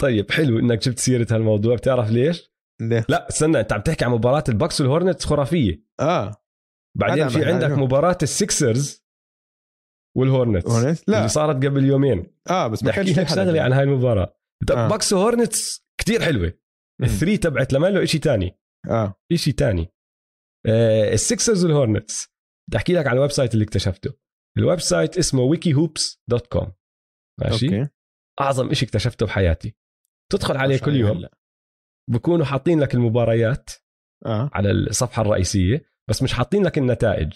طيب حلو إنك جبت سيرة هالموضوع. بتعرف ليش؟ ليه؟ لا استنى أنت عم تحكي عن مباراة البكس والهورنتس خرافية. آه. بعدين في عم- عندك هذا- مباراة السكسرز والهورنتس هورنت لا. اللي صارت قبل يومين. آه بس ما كانش احكي لك شغلة عن هاي المباراة. آه. بكس وهورنتس كتير حلوة. ال three تبعت لميلو شيء تاني. آه. شيء تاني. آه السكسرز والهورنتس بدي أحكي لك عن ال website اللي اكتشفته. ال website اسمه ويكي هوبس dot com ماشي؟ okay. أعظم شيء اكتشفته بحياتي. تدخل عليه كل يوم. بكونوا حاطين لك المباريات آه. على الصفحة الرئيسية بس مش حاطين لك النتائج.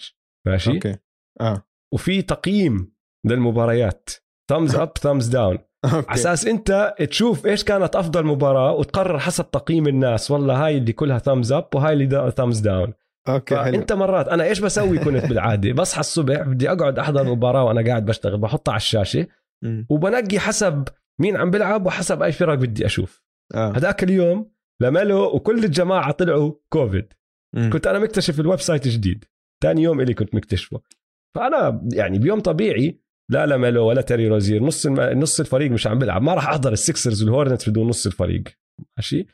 ماشي؟ okay. آه. وفي تقييم للمباريات. thumbs up thumbs down على أساس أنت تشوف إيش كانت أفضل مباراة وتقرر حسب تقييم الناس. والله هاي اللي كلها thumbs up وهاي اللي thumbs down okay حلو. فأنت مرات أنا إيش بسوي كنت بالعادة؟ بصحى الصبح بدي أقعد أحضر مباراة وأنا قاعد بشتغل بحطها على الشاشة. وبنقي حسب مين عم بلعب وحسب أي فرق بدي أشوف. آه. هذاك اليوم لملو وكل الجماعة طلعوا كوفيد. مم. كنت أنا مكتشف ال website جديد. ثاني يوم اللي كنت مكتشفه. فأنا يعني بيوم طبيعي لا لملو ولا تيري روزير نص الم... نص الفريق مش عم بيلعب. ما راح أحضر السكسرز والهورنتس بدون نص الفريق. ماشي؟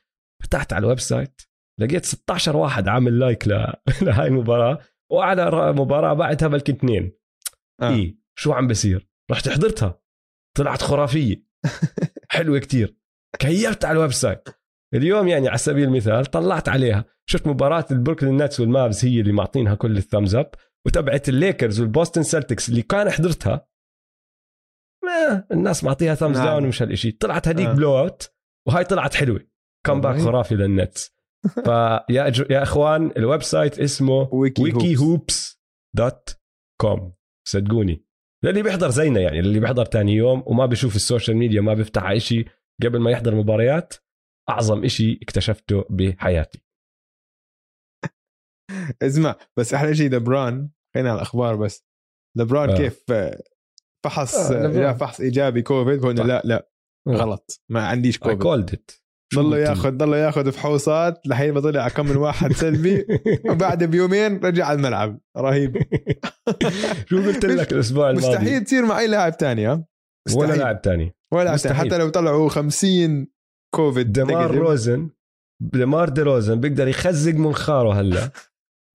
فتحت على ال website. لقيت 16 واحد عامل like ل... لهاي المباراه وأعلى مباراة بعدها بلكي اثنين. آه. إيه شو عم بصير رحت حضرتها. طلعت خرافية. حلوة كتير. كيفت على ال website. اليوم يعني على سبيل المثال طلعت عليها. شفت مباراة البروكلين نتس والمافز هي اللي معطينها كل ال thumbs up وتبعت الليكرز والبوستن سلتكس اللي كان حضرتها. ما الناس معطيها thumbs نعم. down ومش هالشيء طلعت هذيك آه. blowout وهاي طلعت حلوة. comeback. خرافي للنتس. فيا أج... يا إخوان ال website اسمه ويكي ويكي هوبس. .com صدقوني. للي بيحضر زينا يعني للي بيحضر تاني يوم وما بيشوف ال social media ما بيفتح على شيء قبل ما يحضر مباريات أعظم إشي اكتشفته بحياتي. اسمع بس أحلى شيء لبران خلينا على الأخبار بس. لبران آه. كيف آه، فحص آه، آه فحص إيجابي كوفيد قلنا صح. لا لا غلط. ما عنديش كوفيد ضله ياخذ ضله ياخذ فحوصات لحين ما طلع كم من واحد سلبي وبعد بيومين رجع على الملعب. رهيب. شو قلت لك الأسبوع الماضي؟ مستحيل تصير مع أي لاعب ثاني ها؟ ولا. لاعب تاني. ولا لاعب مستحيل. حتى لو طلعوا 50 كوفيد دمار. روزن دمار دي روزن بيقدر يخزق منخاره هلا.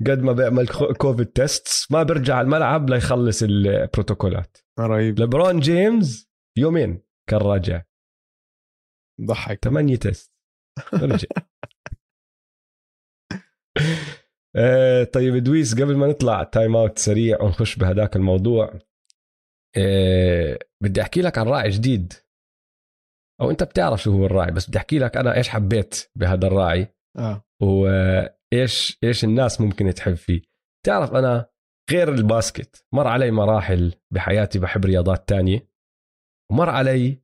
قد ما بيعمل كو- كوفيد test ما بيرجع على الملعب ليخلص البروتوكولات. رهيب. لبرون جيمس يومين كان راجع. ضحك. ثمانية test. رجع آه، طيب دويس قبل ما نطلع time out سريع ونخش بهداك الموضوع آه، بدي أحكي لك عن راعي جديد. أو أنت بتعرف شو هو الراعي بس بدي أحكي لك أنا إيش حبيت بهذا الراعي. آه. وايش إيش الناس ممكن تحب فيه. تعرف أنا غير ال basket مر علي مراحل بحياتي بحب رياضات تانية ومر علي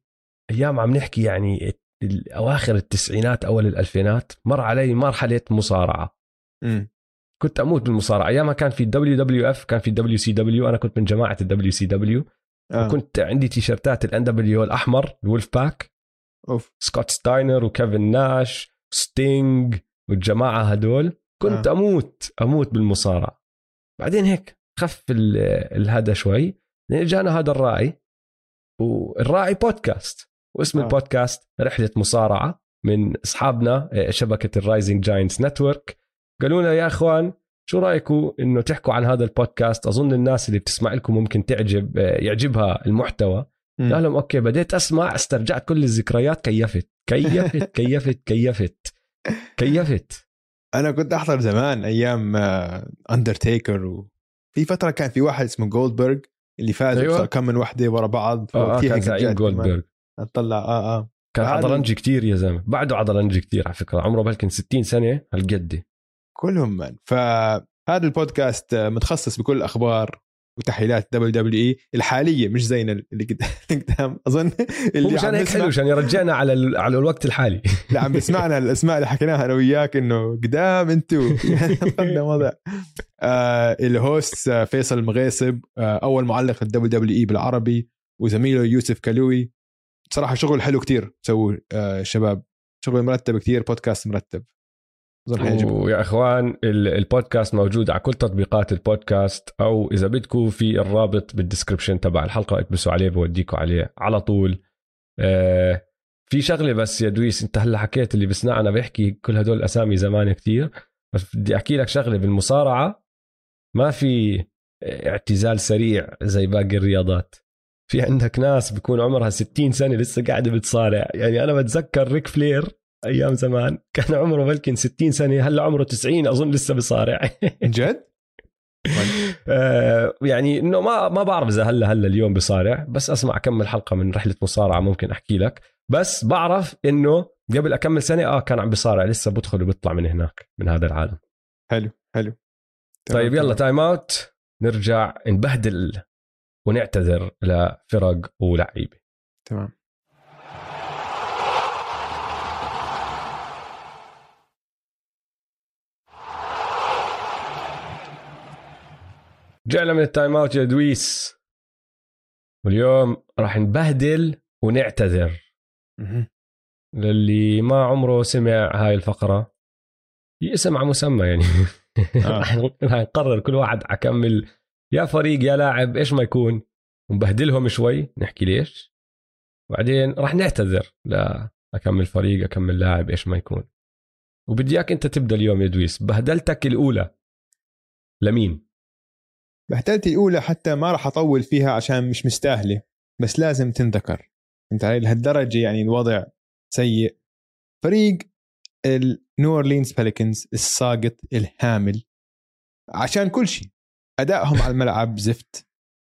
أيام عم نحكي يعني اواخر التسعينات أول الألفينات مر علي مرحلة مصارعة. امم كنت أموت بالمصارعة. ايامها كان في WWF كان في WCW أنا كنت من جماعة ال WCW. آه. كنت عندي تيشرتات الان دبليو الأحمر ال Wolfpac. أوف. سكوت ستاينر وكيفن ناش ستينج والجماعة هدول. كنت آه. أموت أموت بالمصارعة. بعدين هيك خف ال- الهدى شوي. لأن جانا هذا الراعي والراعي بودكاست واسم آه. آه. البودكاست رحلة مصارعة من أصحابنا آه، شبكة ال Rising Giants Network قالوا لنا يا إخوان شو رايكم إنه تحكوا عن هذا البودكاست أظن الناس اللي بتسمع لكم ممكن تعجب آه، يعجبها المحتوى. قال لهم okay بديت أسمع استرجعت كل الذكريات كيفت كيفت كيفت كيفت كيفت أنا كنت أحضر زمان أيام اندرتيكر وفي فترة كان في واحد اسمه جولدبرغ اللي فاز أيوة. كم من وحدة ورا بعض آه كان زعيم. جولدبرغ طلع آه آه. كان عضلنجي كتير يا زلمة. بعده عضلنجي كتير على فكرة. عمره بلكن 60 سنة هالقد. كلهم من. فهذا البودكاست آه، متخصص بكل الأخبار وتحليلات WWE الحالية مش زينا اللي قد- اللي قدام أظن. اللي مشان هيك حلو عشان يرجعنا على ال- على الوقت الحالي. اللي عم بسمعنا الأسماء اللي حكيناها أنا وياك إنه قدام أنتو. وضع. آه ال host آه، فيصل المغيصب آه أول معلق لل WWE بالعربي وزميله يوسف كالوي صراحة شغل حلو كتير سووا آه شباب. شغل مرتب كتير بودكاست مرتب. ويا إخوان ال- البودكاست موجود على كل تطبيقات البودكاست أو إذا بدكم في الرابط بال description تبع الحلقة اكبسوا عليه بوديكم عليه على طول. آه في شغلة بس يا دويس أنت هلأ حكيت اللي بسمعنا بيحكي كل هدول الاسامي زمان كتير بس بدي أحكي لك شغلة بالمصارعة. ما في اعتزال سريع زي باقي الرياضات. في عندك ناس بيكون عمرها 60 سنة لسه قاعدة بتصارع. يعني أنا بتذكر ريك فلير أيام زمان. كان عمره بلكن 60 سنة هلا عمره 90 أظن لسه بصارع. جد؟ آه، يعني إنه ما ما بعرف إذا هلا هلا اليوم بصارع. بس أسمع كمل حلقة من رحلة مصارعة ممكن أحكي لك. بس بعرف إنه قبل أكمل سنة آه كان عم بصارع. لسه بدخل وبيطلع من هناك من هذا العالم. حلو حلو. طيب يلا. time out نرجع نبهدل ونعتذر لفرق ولعيبة. تمام. رجعنا من ال time out يا دويس. واليوم راح نبهدل ونعتذر. للي ما عمره سمع هاي الفقرة يسمع على مسمى يعني. آه. راح نقرر كل واحد أكمل يا فريق يا لاعب إيش ما يكون. ونبهدلهم شوي نحكي ليش. بعدين راح نعتذر لا أكمل فريق أكمل لاعب إيش ما يكون. وبدي إياك أنت تبدأ اليوم يا دويس. بهدلتك الأولى. لمين؟ بهدلتي الأولى حتى ما راح أطول فيها عشان مش مستاهلة. بس لازم تنذكر. أنت علي لهالدرجه يعني الوضع سيء. فريق النيو اورلينز بليكنز الساقط الهامل. عشان كل شيء. أدائهم على الملعب زفت.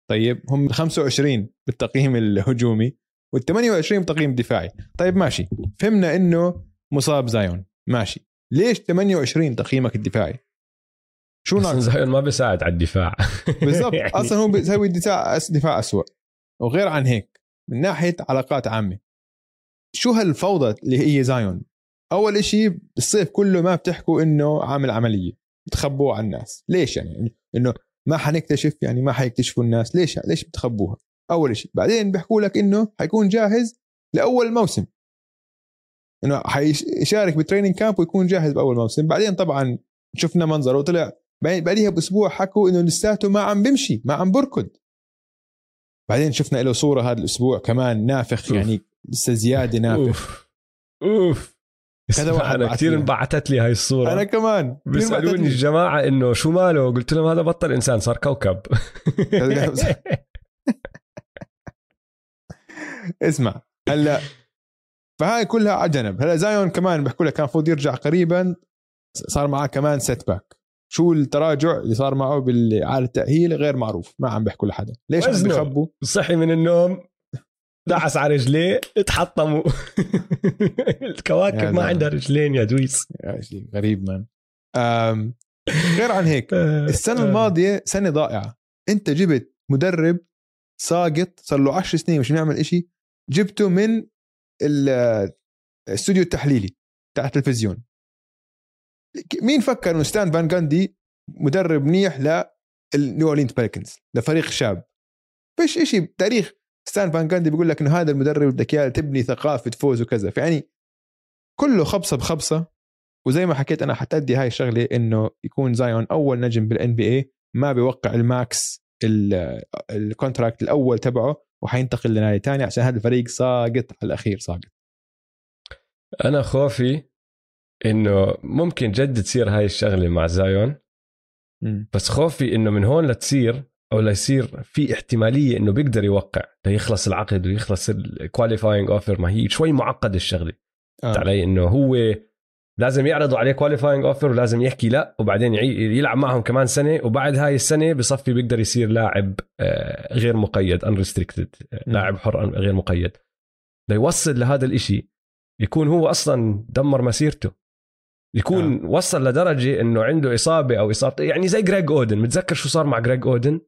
طيب هم 25 بالتقييم الهجومي وال 28 بالتقييم الدفاعي. طيب ماشي. فهمنا إنه مصاب زايون. ماشي. ليش 28 تقييمك الدفاعي؟ شو ناقص؟ زايون ما بيساعد على الدفاع. بالضبط. يعني أصلا هو بيسوي دفاع دفاع اسوء وغير عن هيك من ناحية علاقات عامة شو هالفوضى اللي هي زايون؟ أول إشي الصيف كله ما بتحكوا إنه عامل عملية. بتخبوه عن الناس. ليش يعني؟ إنه ما حنكتشف يعني ما حيكتشفوا الناس. ليش؟ ليش بتخبوها؟ أول شيء بعدين بيحكوا لك إنه حيكون جاهز لأول موسم. إنه حيشارك بالتريننج كامب ويكون جاهز بأول موسم. بعدين طبعا شفنا منظره وطلع بعد- بعديها بأسبوع حكوا إنه لساته ما عم بمشي ما عم بركض. بعدين شفنا له صورة هذا الأسبوع كمان نافخ أوف. يعني لسه زيادة نافخ. أوف. أوف. كذا واحد أنا كثير. انبعتت لي هاي الصورة. أنا كمان. بيسألوني الجماعة إنه شو ماله؟ قلت لهم هذا بطل إنسان صار كوكب. اسمع هلا فهاي كلها على جنب. هلا زايون كمان بحكوا لك كان المفروض يرجع قريبا صار معاه كمان setback شو التراجع اللي صار معه بإعادة التأهيل؟ غير معروف ما عم بيحكوا لحدا. ليش عم وزنه. بيخبوا؟ صحي من النوم. دعس على رجليه اتحطموا. الكواكب ما. عندها رجلين يا دويس. يا شيء غريب مان غير عن هيك السنة الماضية سنة ضائعة. انت جبت مدرب ساقط صار له 10 سنين مش بيعمل إشي جبته من ال- الاستوديو التحليلي تاع التلفزيون. مين فكر إنه ستان فان جاندي مدرب منيح للنيو اورلينز بيليكنز لفريق شاب؟ فيش إشي بتاريخ ستان فان جاندي بيقول لك إنه هذا المدرب بدك إياه تبني ثقافة فوز وكذا. فيعني كله خبصة بخبصة وزي ما حكيت أنا حتأدي هاي الشغلة إنه يكون زايون أول نجم بال NBA ما بيوقع ال max ال- ال contract الأول تبعه وحينتقل لنادي تاني عشان هذا الفريق ساقط على الأخير ساقط. أنا خوفي إنه ممكن جد تصير هاي الشغلة مع زايون بس خوفي إنه من هون لتصير أو ليصير في احتمالية إنه بيقدر يوقع ليخلص العقد ويخلص ال qualifying offer ما هي شوي معقد الشغلة آه. علي إنه هو لازم يعرضوا عليه qualifying offer ولازم يحكي لا وبعدين يلعب معهم كمان سنة وبعد هاي السنة بصفي بيقدر يصير لاعب آه، غير مقيد unrestricted. لاعب حر غير مقيد ليوصل لهذا الإشي يكون هو أصلا دمر مسيرته يكون آه. وصل لدرجة إنه عنده إصابة أو إصابة يعني زي جريج اودن متذكر شو صار مع جريج اودن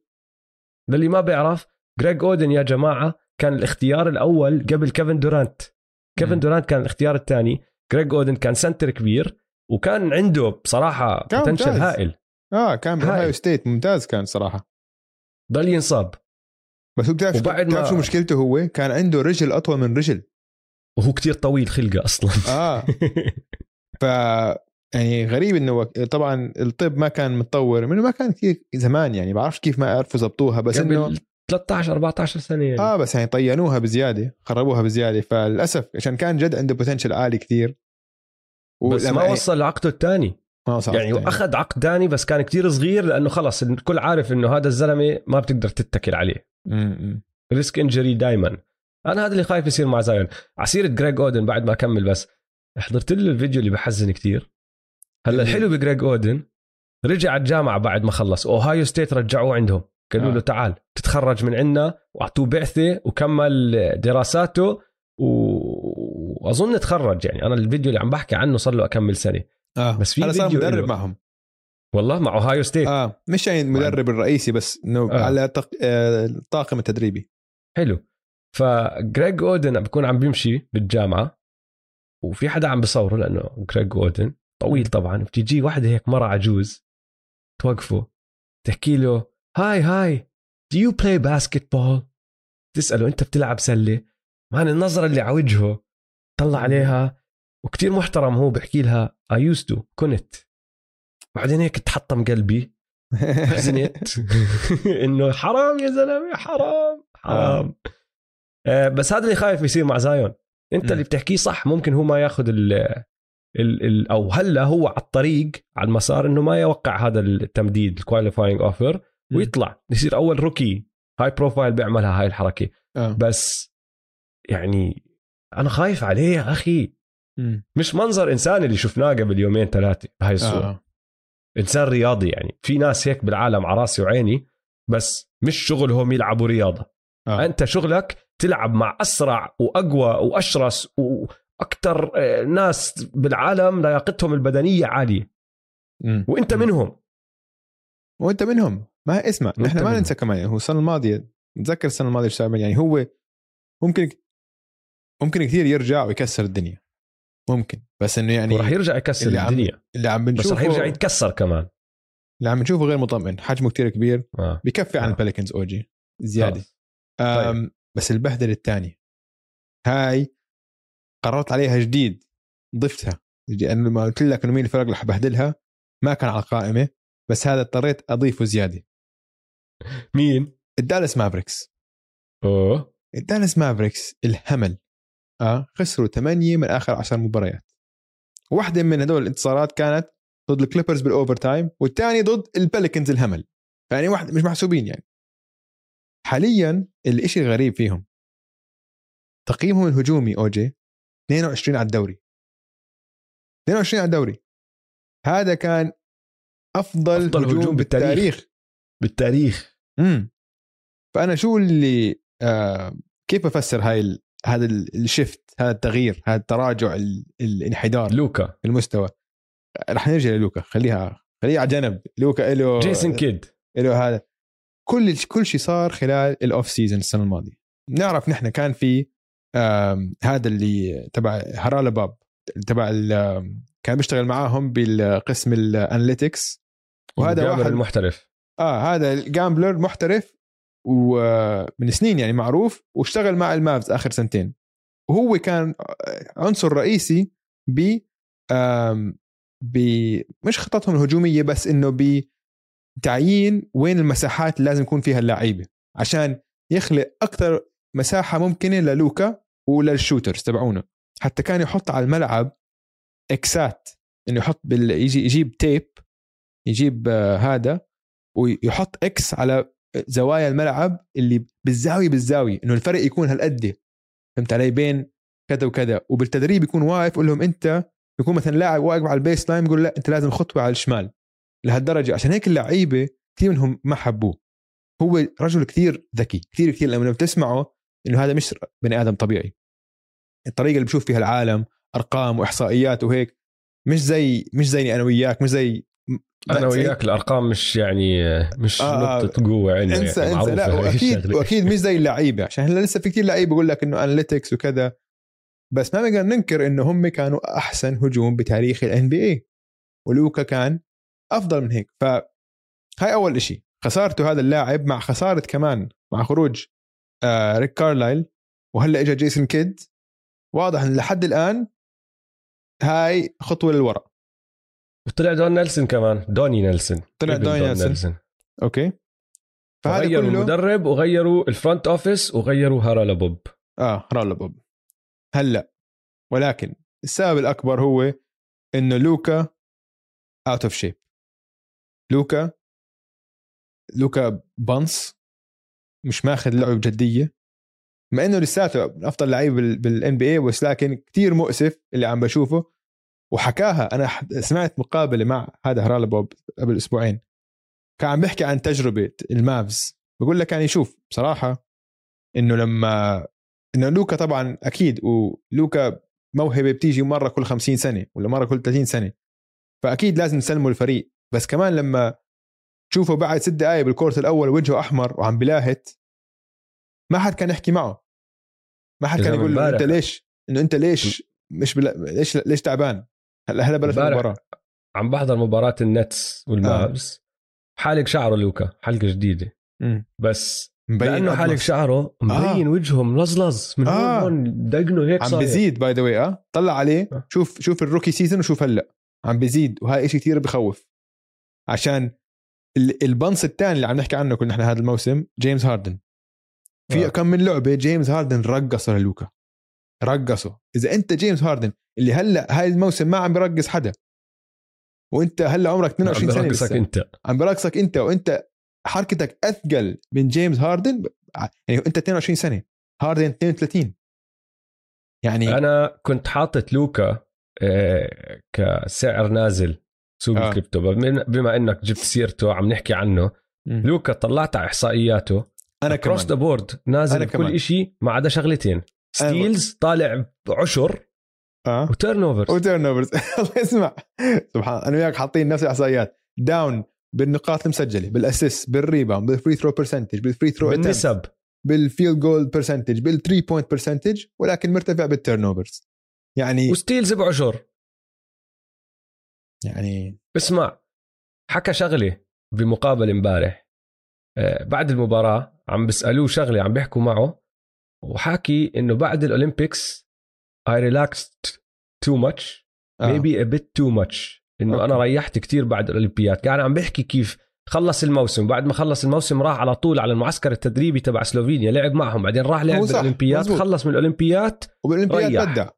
للي ما بيعرف جريج اودن يا جماعة كان الاختيار الأول قبل كيفن دورانت كيفن. دورانت كان الاختيار الثاني. جريج اودن كان center كبير وكان عنده بصراحة potential. هائل. آه كان هاي. بأوهايو ستيت ممتاز كان صراحة. ضل ينصاب. بس هو بتعرف وبعد ما- شو مشكلته هو؟ كان عنده رجل أطول من رجل. وهو كتير طويل خلقه أصلا. آه. ف يعني غريب إنه وك- طبعا الطب ما كان متطور منه ما كان كثير زمان يعني بعرفش كيف ما عرفوا زبطوها بس إنه قبل 13 14 سنة يعني. آه بس يعني طينوها بزيادة خربوها بزيادة فللأسف عشان كان جد عنده بوتنشل عالي كثير. بس ما وصل لعقده الثاني. ما وصل يعني أخذ عقد ثاني بس كان كتير صغير لأنه خلص الكل عارف إنه هذا الزلمة ما بتقدر تتكل عليه. risk injury دائما أنا هذا اللي خايف يصير مع زايون ع سيرة جريج اودن بعد ما اكمل بس حضرت له الفيديو اللي بحزن كتير هلا الحلو بجريج أودن. رجع الجامعة بعد ما خلص. أوهايو ستيت رجعوه عندهم. قالوا آه. له تعال تتخرج من عندنا وأعطوه بعثة وكمل دراساته و- وأظن تخرج يعني. أنا الفيديو اللي عم بحكي عنه صار له أكمل سنة. آه. بس في هذا صار مدرب. معهم. والله مع أوهايو ستيت. آه. مش يعني المدرب الرئيسي بس إنه آه. على تق... آه الطاقم التدريبي. حلو. فجريج أودن بكون عم بيمشي بالجامعة وفي حدا عم بصوره لأنه جريج أودن. طويل طبعا بتيجي واحدة هيك مرة عجوز توقفه تحكي له هاي هاي do you play basketball تسأله أنت بتلعب سلة؟ man النظرة اللي على وجهه طلع عليها وكتير محترم هو بحكي لها I used to كنت. بعدين هيك تحطم قلبي حزنت. إنه حرام يا زلمة حرام حرام. آه بس هذا اللي خايف يصير مع زايون. أنت مم. اللي بتحكيه صح ممكن هو ما ياخذ ال ال أو هلا هو على الطريق على المسار إنه ما يوقع هذا التمديد ال qualifying offer ويطلع يصير أول rookie هاي بروفايل بيعملها هاي الحركة آه. بس يعني أنا خايف عليه يا أخي مم. مش منظر إنسان اللي شفناه قبل يومين ثلاثة بهاي الصورة آه. إنسان رياضي يعني في ناس هيك بالعالم على راسي وعيني بس مش شغلهم يلعبوا رياضة آه. أنت شغلك تلعب مع أسرع وأقوى وأشرس وأكثر آه، ناس بالعالم لياقتهم البدنية عالية. وإنت. منهم وإنت منهم ما اسمع نحن ما. ننسى كمان هو السنة الماضية نتذكر السنة الماضية شو عمل يعني هو ممكن ممكن كثير يرجع ويكسر الدنيا ممكن بس إنه يعني وراح يرجع يكسر اللي عم- الدنيا اللي عم بس بنشوفه راح يرجع يتكسر كمان اللي عم نشوفه غير مطمئن حجمه كتير كبير آه. بكفي عن آه. البليكنز اوجي زيادة. أم بس البهدلة الثانية هاي قررت عليها جديد ضفتها. أنا لما قلت لك إنه مين الفرق اللي حبهدلها ما كان على القائمة بس هذا اضطريت أضيفه زيادة. مين؟ الدالاس مافريكس. أوه. الدالاس مافريكس الهمل. آه خسروا ثمانية من آخر عشر مباريات. واحدة من هدول الانتصارات كانت ضد الكليبرز بال overtime والثاني ضد البيليكانز الهمل. يعني واحد مش محسوبين يعني. حاليا الإشي الغريب فيهم. تقييمهم الهجومي أوجي 22 على الدوري. 22 على الدوري. هذا كان أفضل, أفضل هجوم, هجوم بالتاريخ. بالتاريخ. امم فأنا شو اللي آه كيف أفسر هاي ال... هذا ال- الشيفت هذا التغيير هذا التراجع ال... الانحدار؟ لوكا. في المستوى. رح نرجع للوكا. خليها خليها على جنب. لوكا له جيسون كيد. له هذا. كل كل شيء صار خلال ال off season السنة الماضية. نعرف نحن كان في هذا اللي تبع هرالا بوب تبع كان بيشتغل معاهم بالقسم ال analytics وهذا واحد المحترف. آه هذا ال gambler محترف ومن سنين يعني معروف واشتغل مع المافز آخر سنتين. وهو كان عنصر رئيسي ب ب مش خططهم الهجومية بس إنه بتعيين وين المساحات اللي لازم يكون فيها اللعيبة. عشان يخلق أكثر مساحة ممكنة للوكا ولل shooters تبعونه حتى كان يحط على الملعب إكسات إنه يحط بال... يجي يجيب tape يجيب آه، هذا ويحط X على زوايا الملعب اللي بالزاوية بالزاوية إنه الفرق يكون هالقد. فهمت علي؟ بين كذا وكذا. وبالتدريب يكون واقف يقول لهم أنت يكون مثلا لاعب واقف على ال baseline يقول لا أنت لازم خطوة على الشمال لهالدرجة. عشان هيك اللعيبة كثير منهم ما حبوه. هو رجل كثير ذكي كثير كثير. لما بتسمعه إنه هذا مش بني آدم طبيعي. الطريقة اللي بشوف فيها العالم أرقام وإحصائيات وهيك مش زي مش زيني أنا وياك مش زي أنا وياك الأرقام مش يعني مش آه، نقطة قوة عندنا انسى يعني انسى لا هاي واكيد. وأكيد مش زي اللعيبة عشان هلا لسه في كثير لعيبة بيقول لك إنه analytics وكذا. بس ما بنقدر ننكر إنه هم كانوا أحسن هجوم بتاريخ ال NBA ولوكا كان أفضل من هيك. فهاي أول شيء خسارته هذا اللاعب مع خسارة كمان مع خروج آه ريك كارلايل وهلا اجى جيسون كيد واضح إن لحد الآن هاي خطوة للوراء وطلع دون نيلسون كمان. دوني نيلسون. طلع ابن دوني نيلسون. okay. فهذا فغيروا كله المدرب وغيروا ال front office وغيروا هرالا بوب آه هرالا بوب هلا. ولكن السبب الأكبر هو إنه لوكا out of shape لوكا لوكا بانس. مش ماخذ لعبة بجدية. مع إنه لساته من أفضل لعيب بال NBA بس لكن كتير مؤسف اللي عم بشوفه. وحكاها أنا سمعت مقابلة مع هذا هرالا بوب قبل أسبوعين. كان عم بيحكي عن تجربة المافز. بقول لك يعني شوف بصراحة إنه لما إنه لوكا طبعا أكيد ولوكا موهبة بتيجي مرة كل 50 سنة ولا مرة كل 30 سنة. فأكيد لازم نسلمه الفريق. بس كمان لما تشوفه بعد ست دقائق بال quarter الأول وجهه أحمر وعم بلاهت. ما حد كان يحكي معه. ما حد كان يقول له. أنت ليش إنه أنت ليش مش بلا... ليش ليش تعبان؟ هلا هلا بلش المباراة. عم بحضر مباراة النتس والمافز حالق شعره لوكا حلقه جديدة. مم. بس مبين لأنه حالق. شعره مبين وجهه ملزلز. من آه. هون دقنه هيك عم صاير. بزيد by the way آه. طلع عليه. آه. شوف شوف ال rookie season وشوف هلا. عم بزيد وهاي شيء كثير بخوف. عشان البنص الثاني اللي عم نحكي عنه كنا إحنا هذا الموسم جيمس هاردن. في آه. كم من لعبة جيمس هاردن رقصه للوكا. رقصه. إذا أنت جيمس هاردن اللي هلأ هاي الموسم ما عم برقص حدا. وأنت هلأ عمرك 22 سنة برقصك لسه. أنت. عم برقصك أنت وأنت حركتك أثقل من جيمس هاردن. يعني أنت 22 سنة. هاردن 32 يعني أنا كنت حاطط لوكا آه، كسعر نازل. سوق آه. الكريبتو. بما إنك جبت سيرته عم نحكي عنه مم. لوكا طلعت على إحصائياته. across the كمان board نازل أنا كمان. بكل شيء ما عدا شغلتين. steals طالع بعشر آه. و turnovers و turnovers الله يسمع. سبحان أنا وياك حاطين نفس الإحصائيات. down بالنقاط المسجلة بالاسيست بالريباوند بالفري ثرو برسنتج بالفري ثرو بالنسب. بال field goal percentage بال three point percentage ولكن مرتفع بال turnovers يعني و steals بعشر. يعني اسمع حكى شغله بمقابله امبارح آه، بعد المباراة عم بيسألوه شغله عم بيحكوا معه وحاكي إنه بعد الأولمبيكس I relaxed too much آه. maybe a bit too much إنه أوكي. أنا ريحت كتير بعد الأولمبياد كان عم بيحكي كيف خلص الموسم بعد ما خلص الموسم راح على طول على المعسكر التدريبي تبع سلوفينيا لعب معهم بعدين راح لعب بالأولمبياد. خلص من الأولمبياد وبالأولمبياد. بدع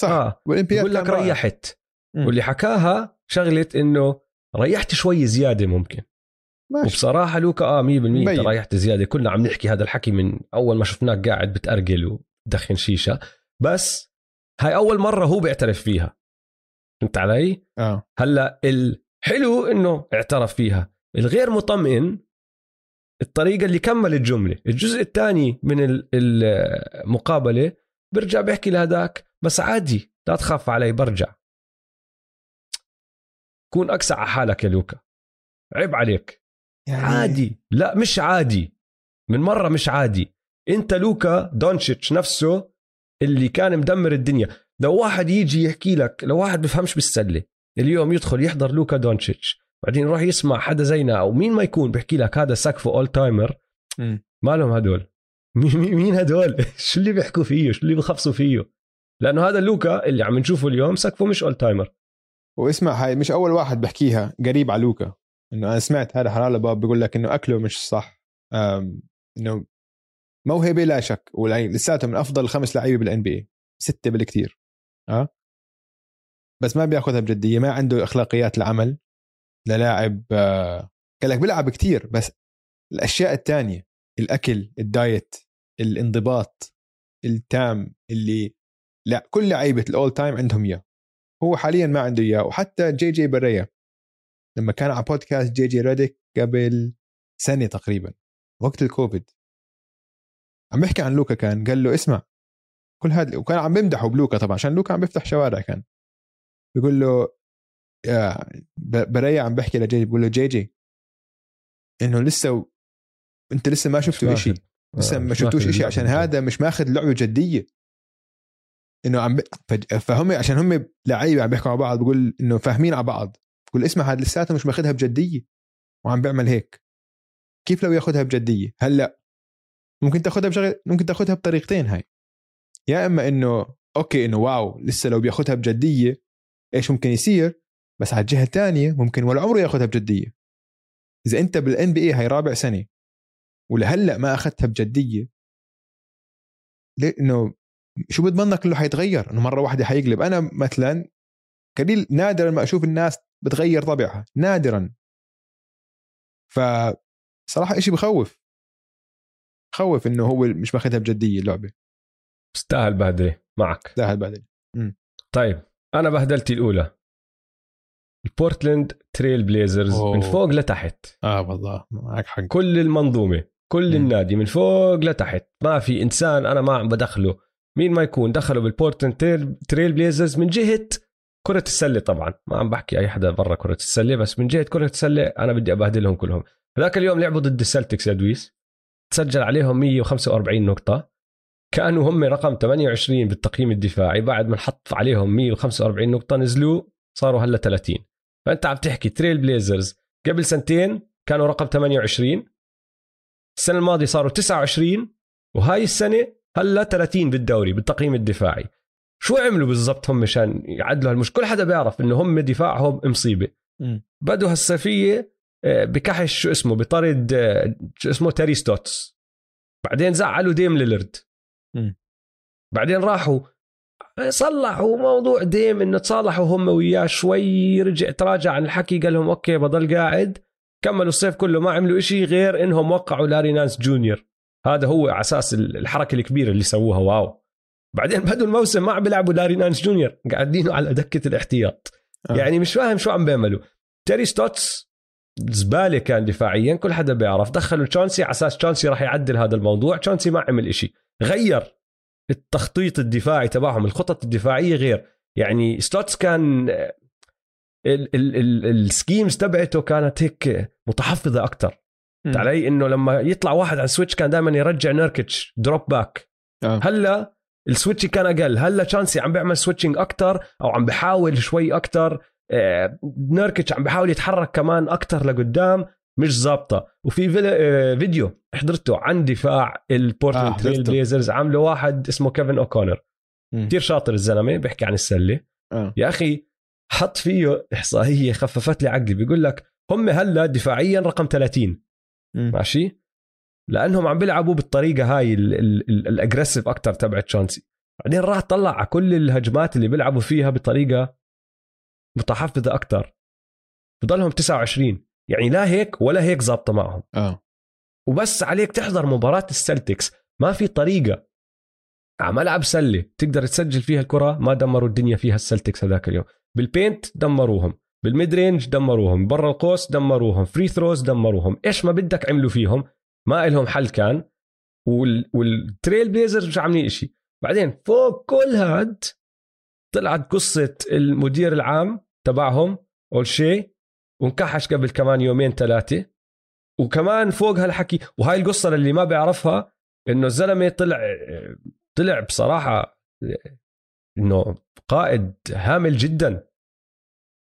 صح بالاولمبياد بقول لك. ريحت واللي حكاها شغلة إنه ريحت شوي زيادة ممكن. ماشي. وبصراحة لوكا آه 100% أنت. ريحت زيادة. كنا عم نحكي هذا الحكي من أول ما شفناك قاعد بتأرجل وتدخن شيشة. بس هاي أول مرة هو بيعترف فيها. فهمت علي؟ آه. هلأ الحلو إنه اعترف فيها. الغير مطمئن الطريقة اللي كمل الجملة. الجزء الثاني من ال- المقابلة برجع بحكي لهداك بس عادي لا تخاف علي برجع. كون اكسف على حالك يا لوكا. عيب عليك. يعني عادي. لا مش عادي. من مرة مش عادي. أنت لوكا دونتشيتش نفسه اللي كان مدمر الدنيا. لو واحد يجي يحكي لك لو واحد بفهمش بالسلة. اليوم يدخل يحضر لوكا دونتشيتش بعدين يروح يسمع حدا زينا أو مين ما يكون بيحكي لك هذا سقفه all-timer مالهم هدول. مين مين هدول؟ شو اللي بيحكوا فيه؟ شو اللي بخبصوا فيه؟ لأنه هذا لوكا اللي عم نشوفه اليوم سقفه مش all-timer واسمع هاي مش أول واحد بحكيها قريب على لوكا إنه أنا سمعت هذا حلال باب بيقول لك إنه أكله مش صح إنه موهبة لا شك ولساته من أفضل الخمس لعيبة بال NBA ستة بالكثير آه؟ بس ما بيأخذها بجدية ما عنده أخلاقيات العمل للاعب آه قال لك بيلعب كثير بس الأشياء الثانية الأكل الدايت الانضباط التام اللي لا كل لعيبة ال all-time عندهم إياه. هو حاليا ما عنده إياه. وحتى جي جي بريا لما كان على بودكاست جي جي ريديك قبل سنة تقريبا وقت الكوفيد. عم بيحكي عن لوكا كان قال له اسمع كل هذا وكان عم بيمدحه بلوكا طبعا عشان لوكا عم بيفتح شوارع كان. بيقول له يا بريا عم بحكي لجي بقول له جي جي إنه لسه و... أنت لسه ما شفتوا شيء لسه آه، ما شفتوش شيء عشان هذا مش ماخذ لعبة جدية. إنه عم. فهم عشان هم لعيبة عم بيحكوا مع بعض بقول إنه فاهمين على بعض. بقول اسمع هذا لساته مش ماخذها بجدية وعم بيعمل هيك. كيف لو ياخذها بجدية؟ هلا ممكن تاخذها بشغل ممكن تاخذها بطريقتين هاي. يا إما إنه okay إنه wow لسه لو بياخذها بجدية إيش ممكن يصير؟ بس على الجهة الثانية ممكن ولا عمره ياخذها بجدية. إذا أنت بالان بي اي هاي رابع سنة ولهلأ ما أخذتها بجدية لأنه شو بضمنك إنه حيتغير؟ إنه مرة واحدة حيقلب. أنا مثلا قليل نادرا ما أشوف الناس بتغير طبعها نادرا. ف صراحة إشي بخوف. خوف إنه هو مش ماخذها بجدية اللعبة. استاهل بهدلة. معك. استاهل بهدلة. طيب. أنا بهدلتي الأولى. البورتلاند تريل بليزرز أوه. من فوق لتحت. آه والله. معك حق. كل المنظومة كل م. النادي من فوق لتحت. ما في إنسان أنا ما عم بدخله. مين ما يكون دخلوا بالبورتلاند تريل بليزرز من جهة كرة السلة طبعا. ما عم بحكي أي حدا برا كرة السلة بس من جهة كرة السلة أنا بدي أبهدلهم كلهم. هذاك اليوم لعبوا ضد السلتكس يا دويس. تسجل عليهم 145 نقطة. كانوا هم رقم 28 بالتقييم الدفاعي. بعد ما نحط عليهم 145 نقطة نزلوا صاروا هلا 30 فأنت عم تحكي تريل بليزرز قبل سنتين كانوا رقم 28 السنة الماضية صاروا 29 وهاي السنة هلا 30 بالدوري بالتقييم الدفاعي. شو عملوا بالضبط هم مشان يعدلوا هالمش كل حدا بيعرف إنه هم دفاعهم مصيبة. بدوا هالصيفية آه، بكحش شو اسمه بطرد آه، شو اسمه تيري ستوتس. بعدين زعلوا ديم ليلرد. بعدين راحوا صلحوا موضوع ديم إنه تصالحوا هم وياه شوي رجع تراجع عن الحكي قال لهم okay بضل قاعد. كملوا الصيف كله ما عملوا إشي غير إنهم وقعوا لاري نانس جونيور. هذا هو على أساس الحركة الكبيرة اللي سووها wow. بعدين بدوا الموسم ما عم بيلعبوا لاري نانس جونيور قاعدينه على دكة الاحتياط. آه. يعني مش فاهم شو عم بيعملوا. تيري ستوتس زبالة كان دفاعيا كل حدا بيعرف. دخلوا تشونسي على أساس تشونسي راح يعدل هذا الموضوع. تشونسي ما عمل إشي. غير التخطيط الدفاعي تبعهم الخطط الدفاعية غير. يعني ستوتس كان ال schemes تبعته كانت هيك متحفظة أكثر علي؟ إنه لما يطلع واحد على ال switch كان دائما يرجع نيركتش drop back. آه. هلأ ال switch كان أقل. هلأ تشانسي عم بيعمل switching أكثر أو عم بحاول شوي أكثر آه، نيركتش عم بحاول يتحرك كمان أكثر لقدام مش ظابطة. وفي آه، فيديو حضرته عن دفاع البورتلاند آه تريل بليزرز عامله واحد اسمه كيفن أوكونر. كثير شاطر الزلمة بيحكي عن السلة. آه. يا أخي حط فيه إحصائية خففت لي عقلي. بيقول لك هم هلأ دفاعيا رقم 30 م. ماشي؟ لأنهم عم بيلعبوا بالطريقة هاي ال aggressive أكثر تبعت تشانسي. بعدين راح طلع على كل الهجمات اللي بيلعبوا فيها بطريقة متحفظه أكثر بضلهم 29 يعني لا هيك ولا هيك ظابطة معهم. آه. وبس عليك تحضر مباراة السلتكس. ما في طريقة. على ملعب سلة. تقدر تسجل فيها الكرة؟ ما دمروا الدنيا فيها السلتكس هذاك اليوم. بال paint دمروهم. بال mid range دمروهم برا القوس دمروهم free throws دمروهم. إيش ما بدك عملوا فيهم؟ ما لهم حل كان. وال... وال Trail Blazers مش عاملين شيء بعدين فوق كل هاد طلعت قصة المدير العام تبعهم اول شيء وانكحش قبل كمان يومين ثلاثة وكمان فوق هالحكي وهاي القصة اللي ما بيعرفها إنه الزلمة طلع طلع بصراحة إنه قائد هامل جدا.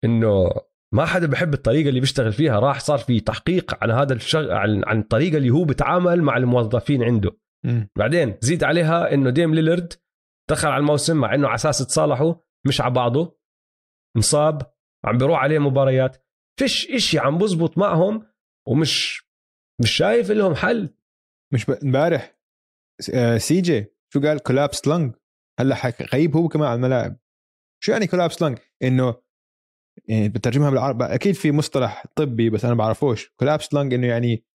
إنه ما حدا بحب الطريقة اللي بيشتغل فيها. راح صار في تحقيق عن هذا الشغل عن, عن الطريقة اللي هو بيتعامل مع الموظفين عنده. مم. بعدين زيد عليها إنه Dame Lillard دخل على الموسم مع إنه على أساس تصالحوا مش على بعضه مصاب عم بيروح عليه مباريات. فيش إشي عم بزبط معهم ومش مش شايف لهم حل. مش امبارح آه، CJ شو قال؟ collapsed lung هلأ غايب هو كمان على الملاعب. شو يعني collapsed lung إنه يعني بترجمها بالعربي أكيد في مصطلح طبي بس أنا بعرفوش. collapsed lung إنه يعني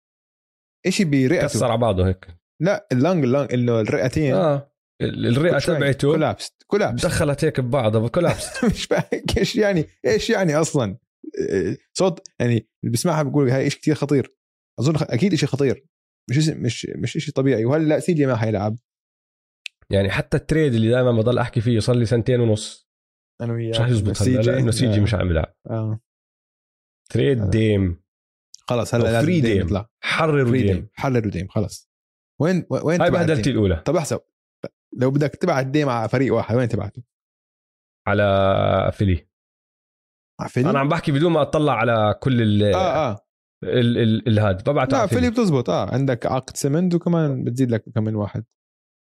شيء برئته. كسر على بعضه هيك. لا ال lung ال lung إنه الرئتين. آه. ال- الرئة تبعته collapsed collapsed دخلت هيك ببعضها collapsed مش فاهم إيش يعني؟ إيش يعني أصلا؟ إيه، صوت يعني اللي بيسمعها بيقول هاي شيء كثير خطير. أظن أكيد شيء خطير. مش اسم- مش مش شيء طبيعي. وهلأ لا CJ ما حيلعب. يعني حتى ال trade اللي دائما بضل أحكي فيه صار لي سنتين ونص. أنا وياه. مش رح يزبط هلا لأنه CJ مش عم يلعب آه. trade آه. Dame خلص هلا لازم free Dame. يطلع. free Dame Dame حرروا Dame خلص وين وين هاي بهدلتي؟ الأولى. طب احسب. لو بدك تبعت ديم على فريق واحد وين تبعته؟ على Philly على Philly؟ أنا عم بحكي بدون ما أطلع على كل ال آه آه. ال ال الهاد ببعته لا Philly بتزبط. آه عندك عقد Simmons وكمان بتزيد لك كمان واحد.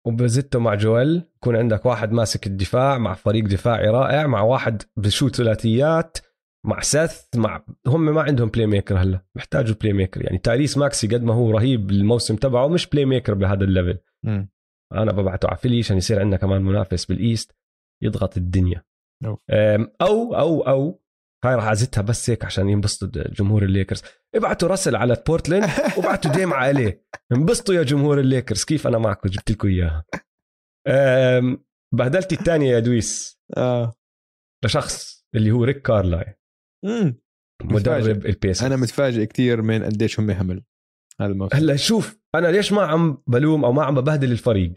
وبزته مع جويل يكون عندك واحد ماسك الدفاع مع فريق دفاعي رائع مع واحد بشوت ثلاثيات مع Seth مع هم ما عندهم playmaker هلا محتاجوا playmaker يعني Tyrese Maxey قد ما هو رهيب الموسم تبعه مش playmaker بهذا ال level مم. أنا ببعته على Philly عشان يصير عندنا كمان منافس بال East يضغط الدنيا. أم، أو أو أو هاي راح أزتها بس هيك عشان ينبسطوا جمهور الليكرز ابعتوا Russell على Portland وابعتوا Dame عليه. انبسطوا يا جمهور الليكرز. كيف أنا معكم؟ جبت لكم إياها. بهدلتي الثانية يا دويس. آه. لشخص اللي هو Rick Carlisle. مدرب ال Pacers أنا متفاجئ كثير من قديش هم همل هلا شوف أنا ليش ما عم بلوم أو ما عم ببهدل الفريق؟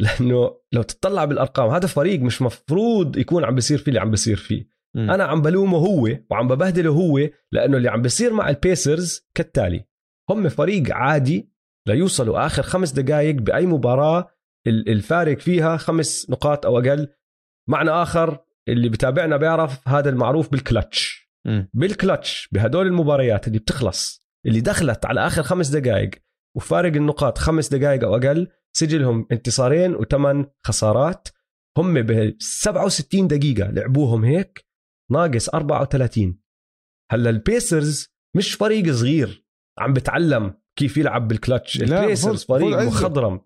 لأنه لو تطلع بالأرقام هذا فريق مش مفروض يكون عم بيصير فيه اللي عم بيصير فيه. أنا عم بلومه هو وعم ببهدله هو لأنه اللي عم بيصير مع البيسرز كالتالي. هم فريق عادي ليوصلوا آخر خمس دقائق بأي مباراة ال- الفارق فيها خمس نقاط أو أقل. معنى آخر اللي بتابعنا بيعرف هذا المعروف بالكلتش. بالكلتش بهدول المباريات اللي بتخلص اللي دخلت على آخر خمس دقائق وفارق النقاط خمس دقائق أو أقل سجلهم انتصارين وثمان خسارات. هم ب 67 دقيقة لعبوهم هيك ناقص 34 هلا ال Pacers مش فريق صغير عم بتعلم كيف يلعب بالكلتش. ال Pacers فريق. مخضرم.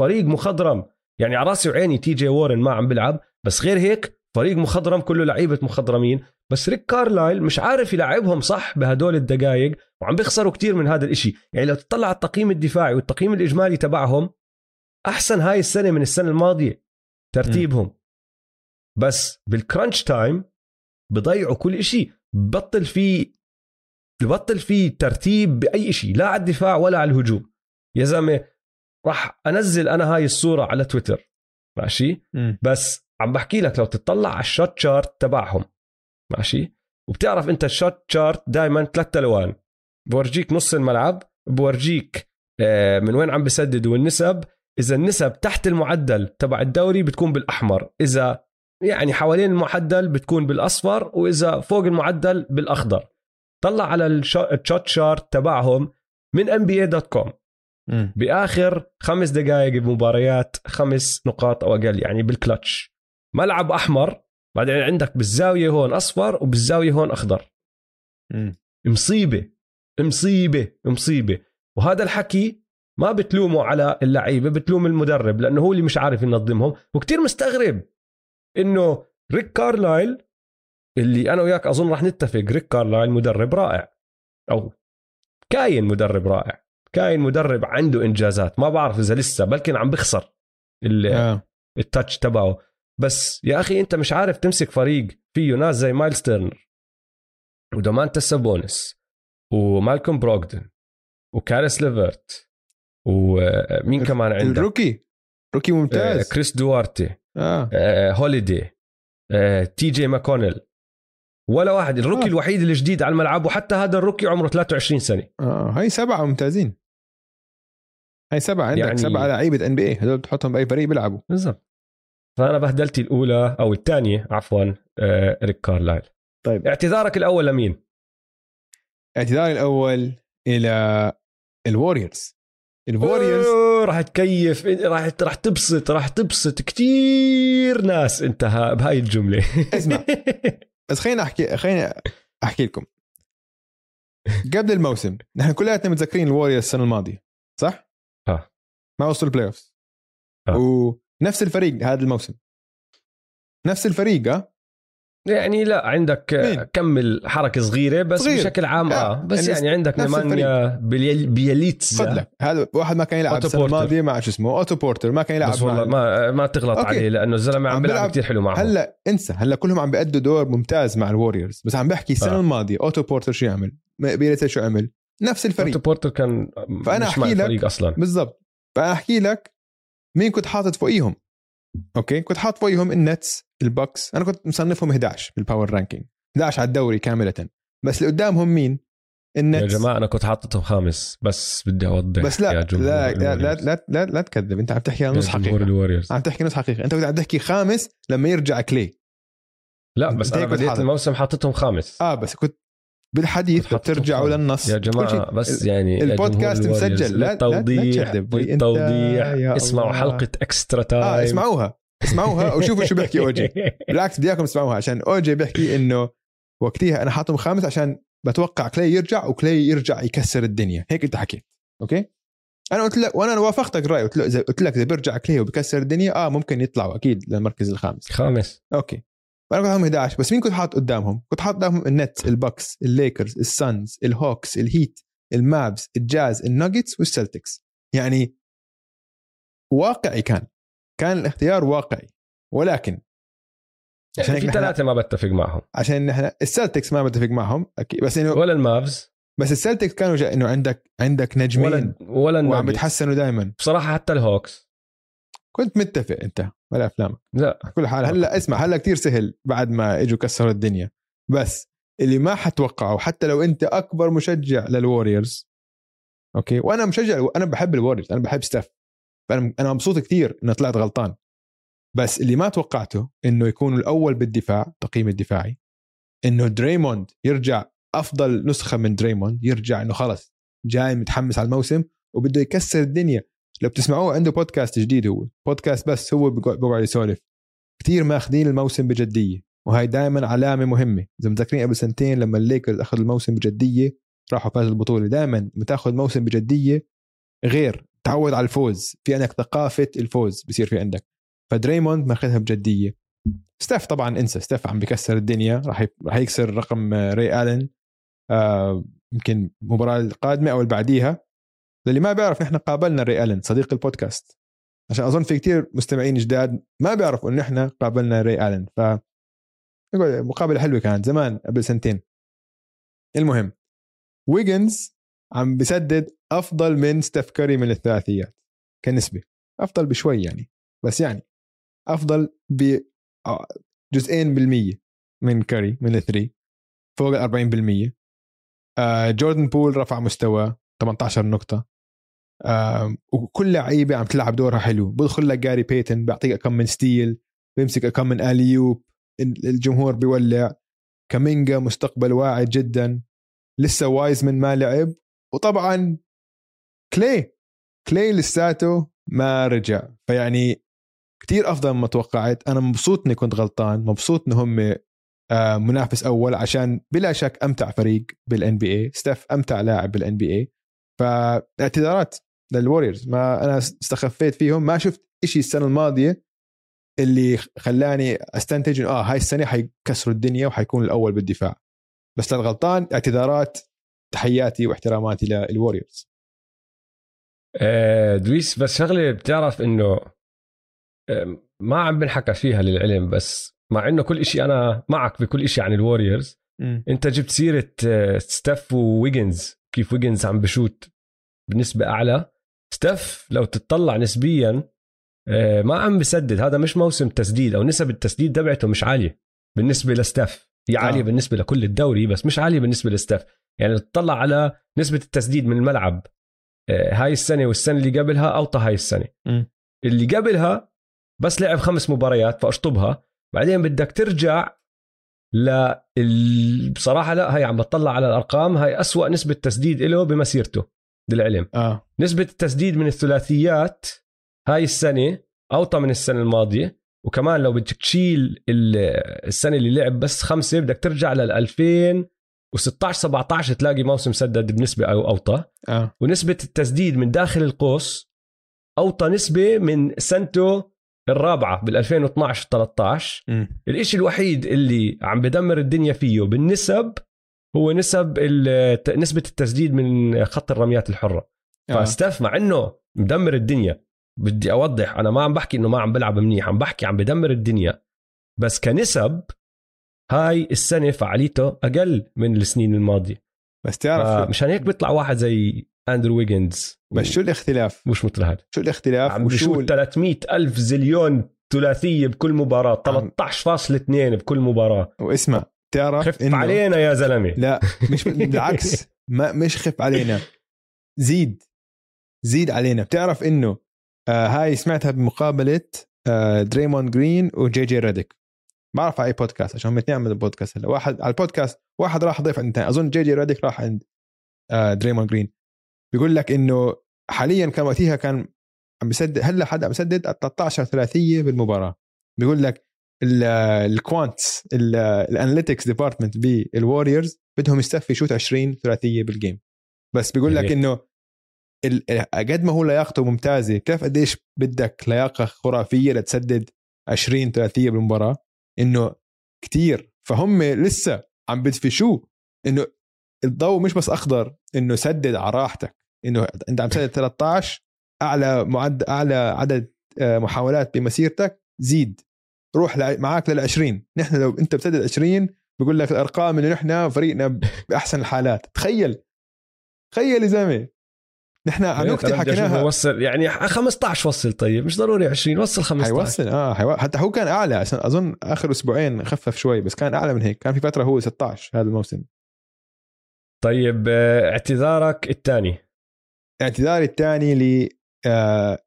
فريق مخضرم. يعني على راسي وعيني TJ Warren ما عم بيلعب بس غير هيك فريق مخضرم كله لعيبة مخضرمين. بس Rick Carlisle مش عارف يلعبهم صح بهدول الدقائق وعم بيخسروا كتير من هذا الإشي. يعني لو تطلع على التقييم الدفاعي والتقييم الإجمالي تبعهم أحسن هاي السنة من السنة الماضية ترتيبهم. بس بال crunch time بضيعوا كل إشي ببطل في ببطل في ترتيب بأي شيء لا على الدفاع ولا على الهجوم. يا زلمة راح أنزل أنا هاي الصورة على تويتر ماشي. بس عم بحكي لك لو تطلع على ال shot chart تبعهم ماشي؟ وبتعرف أنت ال shot chart دائما ثلاث الوان بورجيك نص الملعب بورجيك آه، من وين عم بسدد والنسب. إذا النسب تحت المعدل تبع الدوري بتكون بالأحمر إذا يعني حوالين المعدل بتكون بالأصفر وإذا فوق المعدل بالأخضر. طلع على الشو- ال shot chart تبعهم من nba.com مم. بآخر خمس دقائق بمباريات خمس نقاط أو أقل يعني بالكلتش ملعب أحمر بعدين عندك بالزاوية هون أصفر وبالزاوية هون أخضر. مم. مصيبة مصيبة مصيبة. وهذا الحكي ما بتلومه على اللعيبة بتلوم المدرب لأنه هو اللي مش عارف ينظمهم وكتير مستغرب. إنه Rick Carlisle اللي أنا وياك أظن رح نتفق Rick Carlisle مدرب رائع. أو كاين مدرب رائع. كاين مدرب عنده إنجازات. ما بعرف إذا لسه بلكن عم بخسر ال- آه. ال touch تبعه. بس يا أخي أنت مش عارف تمسك فريق فيه ناس زي Myles Turner و Domantas Sabonis و Malcolm Brogdon و Caris LeVert ومين كمان عندك؟ ال rookie. rookie آه، ممتاز Chris Duarte آه. آه، Holiday. آه، TJ McConnell. ولا واحد ال rookie آه. الوحيد الجديد على الملعب وحتى هذا ال rookie عمره 23 سنة. آه هاي سبعة ممتازين. هاي سبعة عندك يعني- يعني... سبعة لعيبة NBA هدول بتحطهم بأي فريق بيلعبوا. بالضبط. فأنا بهدلتي الأولى أو الثانية عفوا آه، Rick Carlisle. طيب. اعتذارك الأول لمين؟ اعتذاري الأول إلى ال Warriors. ال Warriors راح تكيف راح راح تبسط راح تبسط كتير ناس انت ها- بهاي الجملة اسمع. بس خلينا أحكي خلينا أحكي لكم قبل الموسم نحن كلياتنا متذكرين ال Warriors السنة الماضية صح؟ آه. ما وصلوا ال playoff. ونفس الفريق هذا الموسم نفس الفريق يعني لا عندك مين؟ كمل حركه صغيرة بس صغير. بشكل عام آه. آه. بس يعني يعني عندك بيل- بيليتسا. هذا واحد ما كان يلعب السنة. الماضية مع شو اسمه أوتو بورتر ما كان يلعب بس والله مع ما ما تغلط أوكي. عليه لأنه الزلمة عم عم بيلعب كثير حلو معهم هلأ انسى هلأ كلهم عم بيأدوا دور ممتاز مع الوريورز. بس عم بحكي السنة آه. الماضية أوتو بورتر شو يعمل؟ بيليتسا شو عمل؟ نفس الفريق. أوتو بورتر كان فأنا مش عم أحكي لك- أصلا. بالضبط. فأنا أحكي لك مين كنت حاطط فوقيهم. أوكي؟ كنت حاطط فوقيهم النتس البكس أنا كنت مصنفهم 11 بال power ranking 11 على الدوري كاملة. بس اللي قدامهم مين يا النتس جماعة أنا كنت حاططهم خامس. بس بدي أوضح بس لا يا لا لا لا. لا, لا, لا تكذب. أنت عم تحكي عن يا نص حقيقة. الوريورز عم تحكي نص حقيقة. أنت كنت عم تحكي خامس لما يرجع كلاي لا بس أنا بديت. الموسم حاططهم خامس. آه بس كنت بالحديث بترجعوا. للنص. يا جماعة. بس يعني البودكاست مسجل. لا- يا اسمعوا. حلقة extra time آه اسمعوها. اسمعوها وشوفوا شو بيحكي أوجي. بالعكس بدي إياكم تسمعوها عشان أوجي بيحكي إنه وقتها أنا حاطهم خامس عشان بتوقع كلاي يرجع وكلاي يرجع يكسر الدنيا. هيك أنت حكيت. أوكي؟ أنا قلت لك وأنا وافقتك راي قلت له إذا قلت لك إذا بيرجع كلاي وبكسر الدنيا آه ممكن يطلعوا أكيد للمركز الخامس. خامس. أوكي. فانا كنت حاطهم 11 بس مين كنت حاط قدامهم؟ كنت حاط قدامهم النتس البكس الليكرز الصنز الهوكس الهيت المافز الجاز الناجتس والسلتكس. يعني واقعي كان. كان الاختيار واقعي. ولكن عشان هيك في ثلاثة ما بتفق معهم. عشان نحن السلتكس ما بتفق معهم. أكيد. بس إنه ولا المافز. بس السلتكس كانوا إنه عندك عندك نجمين ولا ولا وعم. بيتحسنوا دائما بصراحة حتى الهوكس. كنت متفق انت ولا أفلامك؟ لا. كل حال هلا اسمع هلا كتير سهل بعد ما إجوا كسروا الدنيا. بس اللي ما حتوقعه حتى لو أنت أكبر مشجع للوريورز أوكي؟ وأنا مشجع أنا بحب الوريورز أنا بحب ستيف فأنا أنا مبسوط كثير إني طلعت غلطان. بس اللي ما توقعته إنه يكون الأول بالدفاع تقييم الدفاعي. إنه دريموند يرجع أفضل نسخة من دريموند يرجع إنه خلص جاي متحمس على الموسم وبده يكسر الدنيا. لو بتسمعوه عنده بودكاست جديد هو. بودكاست بس هو بيقعد يسولف. كثير ماخذين الموسم بجدية وهي دائما علامة مهمة. إذا متذكرين قبل سنتين لما الليكرز اخذ الموسم بجدية راحوا فازوا البطولة. دائما بتاخذ موسم بجدية غير تعود على الفوز. في عندك ثقافة الفوز بصير في عندك. فدريموند ماخذها بجدية. ستيف طبعا انسى. ستيف عم بكسر الدنيا. راح راح يكسر رقم آه، ري آلن. آه يمكن المباراه القادمه أو اللي بعديها. للي ما بيعرف نحن قابلنا ري ألن صديق البودكاست. عشان أظن في كتير مستمعين جداد ما بيعرفوا إنه نحن قابلنا ري ألن. ف مقابلة حلوة كانت زمان قبل سنتين. المهم ويجينز عم بسدد أفضل من ستيف كاري من الثلاثيات كنسبة. أفضل بشوي يعني بس يعني أفضل ب آه، جزئين بالمية من كاري من ال three فوق ال 40% آه جوردن بول رفع مستوى 18 نقطة. وكل لعيبة عم تلعب دورها حلو. بدخل لك جاري بيتن بيعطيك كم من steal بيمسك كم من alley-oop الجمهور بيولع. كامينجا مستقبل واعد جدا. لسه وايزمن ما لعب. وطبعا كلاي كلاي لساته ما رجع. فيعني كتير أفضل مما توقعت. أنا مبسوط إني كنت غلطان. مبسوط انهم آه، منافس أول عشان بلا شك أمتع فريق بال NBA ستيف أمتع لاعب بال NBA فاعتذارات. للوريورز. ما أنا استخفيت فيهم. ما شفت إشي السنة الماضية اللي خلاني أستنتج إنه آه هاي السنة حيكسروا الدنيا وحيكون الأول بالدفاع. بس للغلطان اعتذارات تحياتي واحتراماتي للوريورز. آه، دويس بس شغلة بتعرف إنه آه، ما عم بنحكى فيها للعلم بس مع إنه كل إشي أنا معك بكل إشي عن الوريورز أنت جبت سيرة آه، ستيف وويجنز كيف ويجنز عم بشوت بنسبة أعلى. ستيف لو تتطلع نسبيا آه، ما عم بسدد. هذا مش موسم تسديد أو نسب التسديد تبعته مش عالية بالنسبة لستيف. هي عالية آه. بالنسبة لكل الدوري بس مش عالية بالنسبة لستيف. يعني تطلع على نسبة التسديد من الملعب آه، هاي السنة والسنة اللي قبلها أوطى هاي السنة. مم. اللي قبلها بس لعب خمس مباريات فأشطبها. بعدين بدك ترجع ل بصراحة لا هي عم بتطلع على الأرقام هاي أسوأ نسبة تسديد له بمسيرته. للعلم. آه. نسبة التسديد من الثلاثيات هاي السنة أوطى من السنة الماضية وكمان لو بدك تشيل السنة اللي لعب بس خمسة بدك ترجع لل 2016 17 تلاقي موسم سدد بنسبة أو أوطى. آه. ونسبة التسديد من داخل القوس أوطى نسبة من سنته الرابعة بال 2012 13 م. الإشي الوحيد اللي عم بدمر الدنيا فيه بالنسب هو نسب نسبة التسديد من خط الرميات الحرة. آه. فستاف مع إنه مدمر الدنيا. بدي أوضح أنا ما عم بحكي إنه ما عم بلعب منيح عم بحكي عم بدمر الدنيا. بس كنسب هاي السنة فعاليته أقل من السنين الماضية. بس تعرف مشان هيك بيطلع واحد زي أندرو ويجنز بس شو الاختلاف؟ مش مثل هذا. شو الاختلاف؟ عم وشو بشوت 300 ألف زليون ثلاثية بكل مباراة عم- 13.2 بكل مباراة. واسمع تعرف خف إنه- علينا يا زلمة. لا مش بالعكس. ما مش خف علينا. زيد. زيد علينا. بتعرف إنه آه هاي سمعتها بمقابلة آه دريموند جرين وجي جي ريديك. بعرف على أي بودكاست عشان هم اثنين عملوا بودكاست هلا واحد على البودكاست واحد راح ضيف عند الثاني. أظن جي جي ريديك راح عند آه دريموند جرين. بيقول لك إنه حاليا كان وقتها كان عم بيسدد هلأ حدا عم بيسدد 13 ثلاثية بالمباراة. بيقول لك ال quants ال analytics department بالوريورز بدهم ستيف يشوت 20 ثلاثية بال game بس بيقول لك. إنه قد ما هو لياقته ممتازة بتعرف قديش بدك لياقة خرافية لتسدد 20 ثلاثية بالمباراة؟ إنه كتير. فهم لسه عم بدفشوه إنه الضوء مش بس أخضر إنه سدد على راحتك. إنه أنت عم تسدد 13 أعلى معد أعلى عدد آه، محاولات بمسيرتك زيد. روح معك لل 20 نحن لو أنت بتسدد 20 بقول لك الأرقام انه نحن فريقنا بأحسن الحالات. تخيل. تخيل يا زلمة. نحن بدي أشوفه حكيناها. وصل يعني 15 وصل طيب مش ضروري 20 وصل 15 حيوصل آه حيو... حتى هو كان أعلى عشان أظن آخر أسبوعين خفف شوي بس كان أعلى من هيك. كان في فترة هو 16 هذا الموسم. طيب آه، اعتذارك الثاني. اعتذاري الثاني ل آه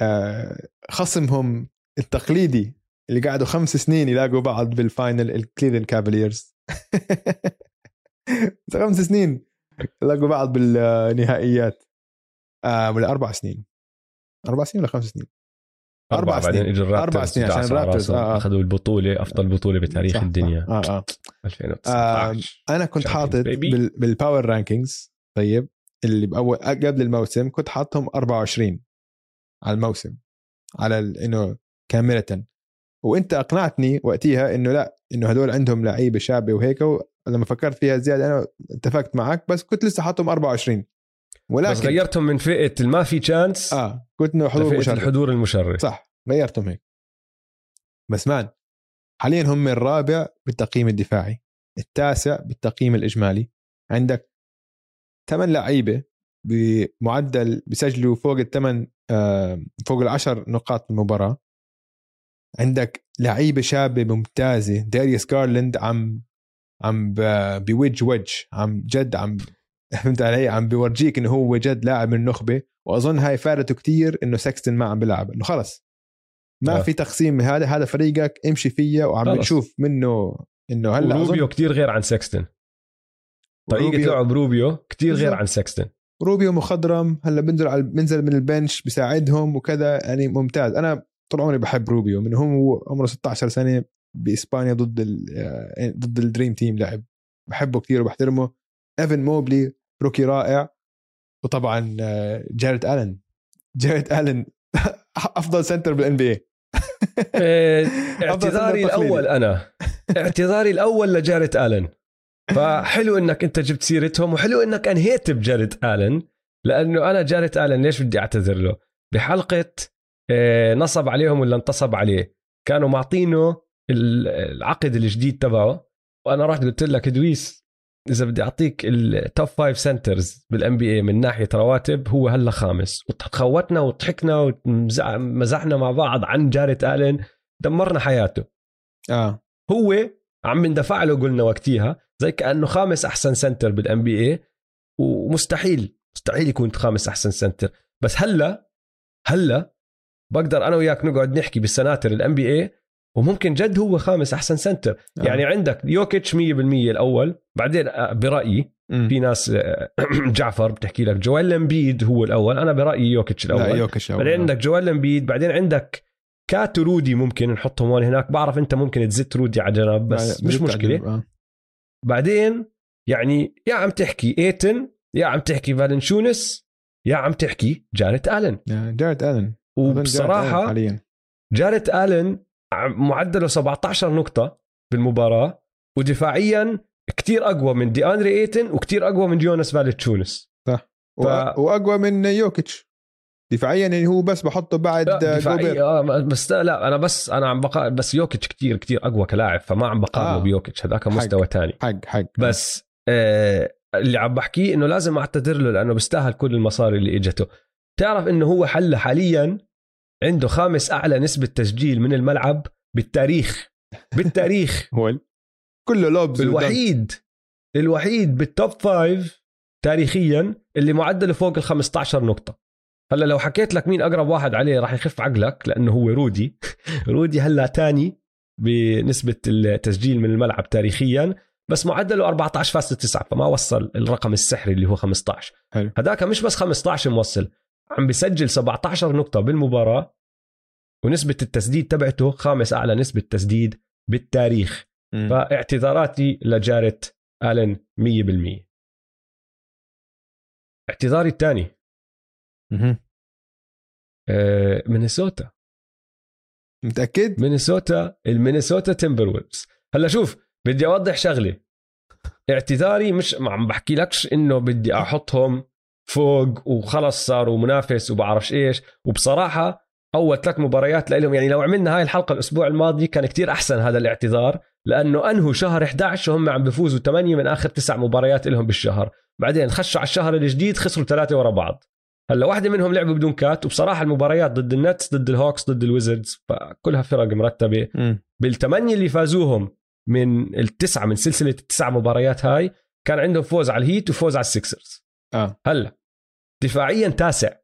آه خصمهم التقليدي. اللي قعدوا خمس سنين يلاقوا بعض بال final الكليفلاند كافاليرز خمس سنين يلاقوا بعض بالنهائيات آه ولا أربع سنين أربع سنين ولا خمس سنين أربع بعدين سنين. اجوا الرابترز أربع سنين عشان الرابترز، آه، آه. أخذوا البطولة أفضل بطولة بتاريخ صح، الدنيا. آه آه 2019 أنا كنت Champions حاطط. بال... بالباور رانكينجز طيب اللي باول قبل الموسم كنت حاطهم 24 على الموسم على ال... إنه كاملة وانت اقنعتني وقتها انه لا انه هدول عندهم لعيبة شابة وهيك لما فكرت فيها زيادة أنا اتفقت معك بس كنت لسه حاطهم 24 ولكن بس غيرتهم من فئة الما في تشانس آه كنت انه حضور مشرف الحضور المشرف. صح غيرتهم هيك. بس man حاليا هم الرابع بالتقييم الدفاعي التاسع بالتقييم الإجمالي. عندك ثمان لعيبة بمعدل بيسجلوا فوق الثمان آه، فوق العشر نقاط بالمباراة. عندك لعيبة شابة ممتازة. داريوس جارلاند عم عم ب- بوجه وجه عم جد عم فهمت علي؟ عم بورجيك إنه هو جد لاعب من النخبة. وأظن هاي فادته كتير إنه سكستن ما عم بيلعب. إنه خلص. ما آه. في تقسيم. هذا هذا فريقك امشي فيه وعم خلص. بنشوف منه إنه هلأ روبيو كتير غير عن سكستن. روبيو- لعب روبيو كتير غير. عن سكستن. روبيو مخضرم. هلأ بنزل على بنزل من ال bench بيساعدهم وكذا. يعني ممتاز. أنا طول عمري بحب روبيو من هو عمره 16 سنة بإسبانيا ضد ال آه، ضد ال dream team لعب. بحبه كثير وبحترمه. ايفن موبلي rookie رائع. وطبعا جاريت الن جاريت الن أفضل center بال NBA اعتذاري. الأول أنا. اعتذاري الأول لجاريت الن فحلو إنك أنت جبت سيرتهم وحلو إنك أنهيت بجاريت الن لأنه أنا جاريت الن ليش بدي أعتذر له؟ بحلقة نصب عليهم ولا انتصب عليه. كانوا معطينه ال- العقد الجديد تبعه. وأنا رحت قلت لك دويس إذا بدي أعطيك ال top five centers بال NBA من ناحية رواتب هو هلا خامس. وتخوتنا وضحكنا ومزحنا مع بعض عن جاريت آلن. دمرنا حياته. آه. هو عم ندفع له قلنا وقتيها زي كأنه خامس أحسن center بال NBA ومستحيل مستحيل يكون خامس أحسن center بس هلا هلا بقدر أنا وياك نقعد نحكي بالسناتر ال NBA وممكن جد هو خامس أحسن center آه. يعني عندك يوكيتش 100% الأول بعدين آه، برأيي مم. في ناس آه، جعفر بتحكي لك جويل امبيد هو الأول أنا برأيي يوكيتش لا الأول يوكيش أول. بعدين عندك جويل امبيد بعدين عندك كات ورودي ممكن نحطهم هون هناك بعرف أنت ممكن تزت رودي على جنب بس لا، مش مشكلة. آه. بعدين يعني يا عم تحكي ايتن يا عم تحكي فالنشونس يا عم تحكي جاريت الن جاريت الن وبصراحة جاريت آلن معدله 17 نقطة بالمباراة ودفاعيا كتير أقوى من دي أندري إيتن وكتير أقوى من جوناس فالتشونس و... ف- وأقوى من يوكيتش. دفاعيا يعني هو بس بحطه بعد دفاعيا جوبير. آه بس لا أنا بس أنا عم بقى بس يوكيتش كتير كتير أقوى كلاعب فما عم بقارنه آه. بيوكيتش هذاك. مستوى تاني. حق حق. بس آه اللي عم بحكيه إنه لازم أعتذر له لأنه بيستاهل كل المصاري اللي إجته. تعرف إنه هو حل حاليا عنده خامس أعلى نسبة تسجيل من الملعب بالتاريخ. بالتاريخ. ال- كله lobs الوحيد الوحيد بال top five تاريخيا اللي معدله فوق ال 15 نقطة. هلا لو حكيت لك مين أقرب واحد عليه راح يخف عقلك لأنه هو رودي. رودي هلا تاني بنسبة التسجيل من الملعب تاريخيا بس معدله 14.9 فما وصل الرقم السحري اللي هو 15 حلو. هذاك مش بس 15 موصل عم بيسجل 17 نقطة بالمباراة ونسبة التسديد تبعته خامس أعلى نسبة تسديد بالتاريخ. مم. فاعتذاراتي لجاريت آلن 100% اعتذاري الثاني. آه، مينيسوتا. متأكد؟ مينيسوتا المينيسوتا تيمبر هلا شوف بدي أوضح شغلة. اعتذاري مش ما عم بحكي لكش إنه بدي أحطهم فوق وخلص صاروا منافس وبعرفش إيش. وبصراحة أول ثلاث مباريات لهم يعني لو عملنا هاي الحلقة الأسبوع الماضي كان كتير أحسن هذا الاعتذار لأنه أنهوا شهر 11 وهم عم بيفوزوا 8 من آخر تسع مباريات لهم بالشهر. بعدين خشوا على الشهر الجديد خسروا ثلاثة ورا بعض. هلأ واحدة منهم لعبوا بدون كات وبصراحة المباريات ضد النتس ضد الهوكس ضد الويزردز فكلها فرق مرتبة. بالثمانية اللي فازوهم من التسعة من سلسلة التسع مباريات هاي كان عندهم فوز على الهيت وفوز على السكسرز آه. هلأ دفاعيا تاسع.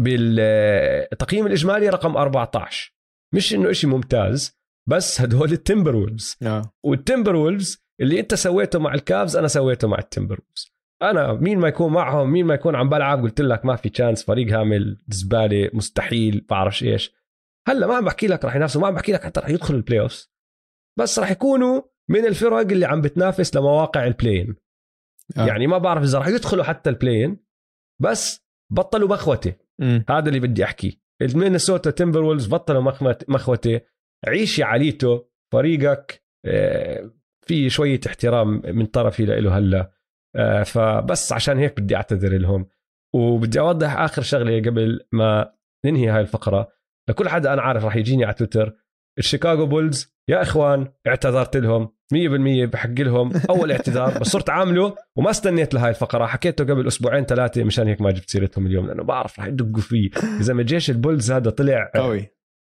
بالتقييم الإجمالي رقم 14 مش إنه إشي ممتاز بس هدول التمبر وولفز آه. والتمبر وولفز اللي أنت سويته مع الكافز أنا سويته مع التمبر وولفز أنا مين ما يكون معهم مين ما يكون عم بلعب قلت لك ما في chance فريق هامل زبالة مستحيل بعرفش إيش. هلأ ما عم بحكي لك رح ينافسوا ما عم بحكي لك حتى رح يدخلوا ال playoffs بس رح يكونوا من الفرق اللي عم بتنافس لمواقع ال play-in آه. يعني ما بعرف إذا رح يدخلوا حتى ال play-in بس بطلوا مخوتة. هذا اللي بدي أحكيه. المينيسوتا تيمبر وولفز بطلوا مخوتة عيش يا عليتو فريقك آه، في شوية احترام من طرفي له هلا. آه، فبس عشان هيك بدي أعتذر لهم. وبدي أوضح آخر شغلة قبل ما ننهي هاي الفقرة. لكل حدا أنا عارف راح يجيني على تويتر. الشيكاغو بولز يا إخوان اعتذرت لهم 100% بحق لهم أول اعتذار بس صرت عامله وما استنيت لهاي الفقرة حكيته قبل أسبوعين ثلاثة مشان هيك ما جبت سيرتهم اليوم لأنه بعرف راح يدقوا فيه. إذا ما جيش البولز هذا طلع قوي.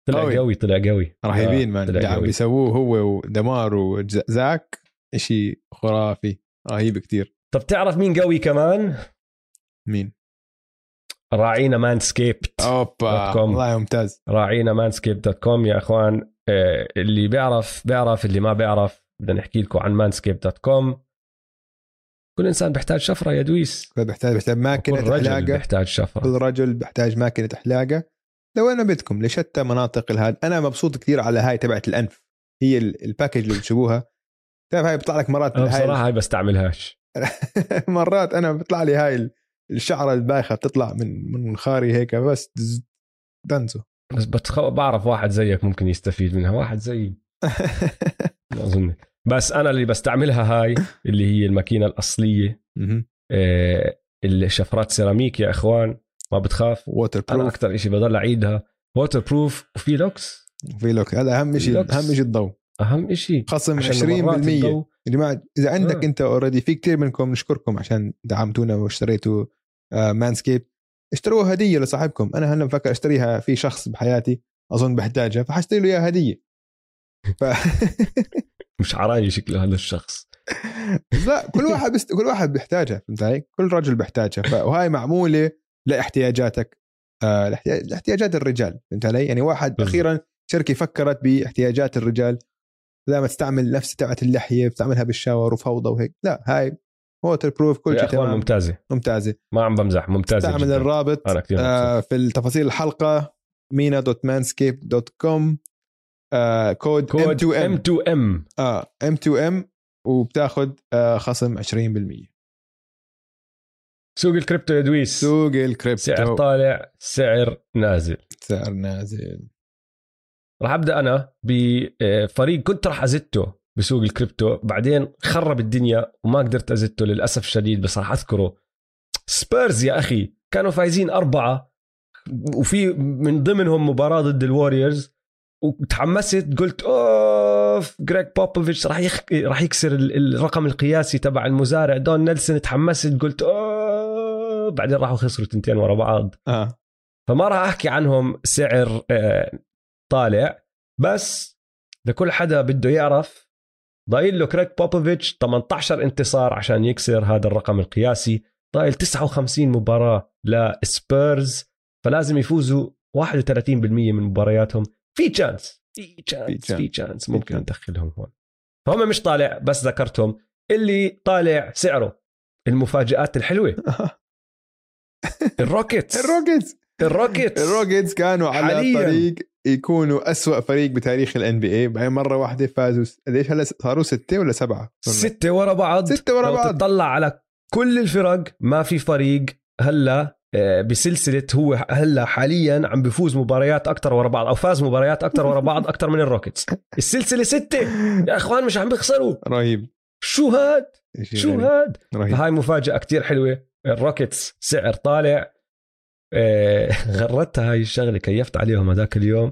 طلع قوي. قوي طلع قوي. راح آه، مان اللي عم. بيسووه هو ودمار وزاك شيء خرافي رهيب كتير. طب تعرف مين قوي كمان؟ مين؟ راعينا مانسكيبت أوبا. دوت كوم. والله ممتاز. راعينا مانسكيب دوت كوم يا إخوان. آه، اللي بيعرف بيعرف اللي ما بيعرف بدنا نحكي لكم عن مانسكيب دوت كوم. كل إنسان بيحتاج شفرة يا دويس. بحتاج كل ماكينه رجل حلاقه بيحتاج شفرة. كل رجل بحتاج ماكينه حلاقه لو أنا بدكم لشتى مناطق الهاد أنا مبسوط كثير على هاي تبعت الأنف. هي ال- الباكج اللي بتشوفوها تعرف هاي بيطلع لك مرات أنا هاي بصراحة هاي بستعملها مرات أنا بيطلع لي هاي الشعرة البايخة بتطلع من من منخاري هيك بس دنسو بس بتخ... بعرف واحد زيك ممكن يستفيد منها واحد زيي أظن. بس أنا اللي بستعملها هاي اللي هي الماكينة الأصلية. آه، الشفرات سيراميك يا إخوان ما بتخاف. water أنا proof أكثر شيء بضل أعيدها. ووتر بروف وفي لوكس. في لوك هذا أهم شيء لوكس. أهم شيء الضوء. أهم شيء خصم 20% عشان مرات يا جماعة إذا عندك آه. أنت already في كثير منكم نشكركم عشان دعمتونا واشتريتوا مانسكيبد اشتروها هدية لصاحبكم. أنا هلا بفكر أشتريها في شخص بحياتي أظن بحتاجها فحشتري له إياها هدية. ف... مش عرايي شكله هذا الشخص. لا كل واحد بست... كل واحد بيحتاجها فهمت علي؟ كل رجل بيحتاجها. ف... وهاي معمولة لإحتياجاتك. آه الاحتياجات الرجال فهمت علي؟ يعني واحد. أخيرا شركة فكرت بإحتياجات الرجال بدل ما تستعمل نفس تبعت اللحية بتعملها بالشاور وفوضى وهيك. لا هاي ووتر بروف كل شيء تمام. ممتازة. ممتازة. ما عم بمزح ممتازة استعمل. الرابط أنا كثير. آه في التفاصيل الحلقة مينا دوت مانسكيب دوت كوم آه كود ام كود 2 ام ام 2 ام آه ام 2 ام وبتاخذ آه خصم 20% سوق الكريبتو يا دويس. سوق الكريبتو. سعر طالع سعر نازل. سعر نازل. راح أبدأ أنا بفريق كنت راح أزته. بسوق الكريبتو. بعدين خرب الدنيا وما قدرت أزته للأسف الشديد بس راح أذكره. سبيرز يا أخي كانوا فايزين أربعة وفي من ضمنهم مباراة ضد الوريورز وتحمست قلت أوف جريج بوبوفيتش راح يخ... راح يكسر ال- الرقم القياسي تبع المزارع. دون نيلسون تحمست قلت اوه بعدين راحوا خسروا تنتين ورا بعض. آه. فما راح أحكي عنهم سعر آه، طالع. بس لكل حدا بده يعرف ضايل له جريج بوبوفيتش 18 انتصار عشان يكسر هذا الرقم القياسي. ضايل 59 مباراة لسبيرز فلازم يفوزوا 31% من مبارياتهم. في chance في chance. في chance ممكن. ندخلهم هون. فهم مش طالع بس ذكرتهم. اللي طالع سعره المفاجآت الحلوة. الروكيتس. الروكيتس. الروكيتس. الروكيتس كانوا على حالياً. طريق يكونوا أسوأ فريق بتاريخ ال NBA بعدين مرة واحدة فازوا قديش هلا صاروا ستة ولا سبعة؟ ستة ورا بعض. ستة ورا بعض. تطلع على كل الفرق ما في فريق هلا آه، بسلسلة هو هلا حاليا عم بفوز مباريات أكتر ورا بعض أو فاز مباريات أكتر ورا بعض أكتر من الروكيتس. السلسلة ستة. يا إخوان مش عم بيخسروا. رهيب. شو هاد؟ شو. هاد؟ رهيب. فهاي مفاجأة كتير حلوة. الروكيتس سعر طالع. آه، غرتها هاي الشغلة كيفت عليهم هذاك اليوم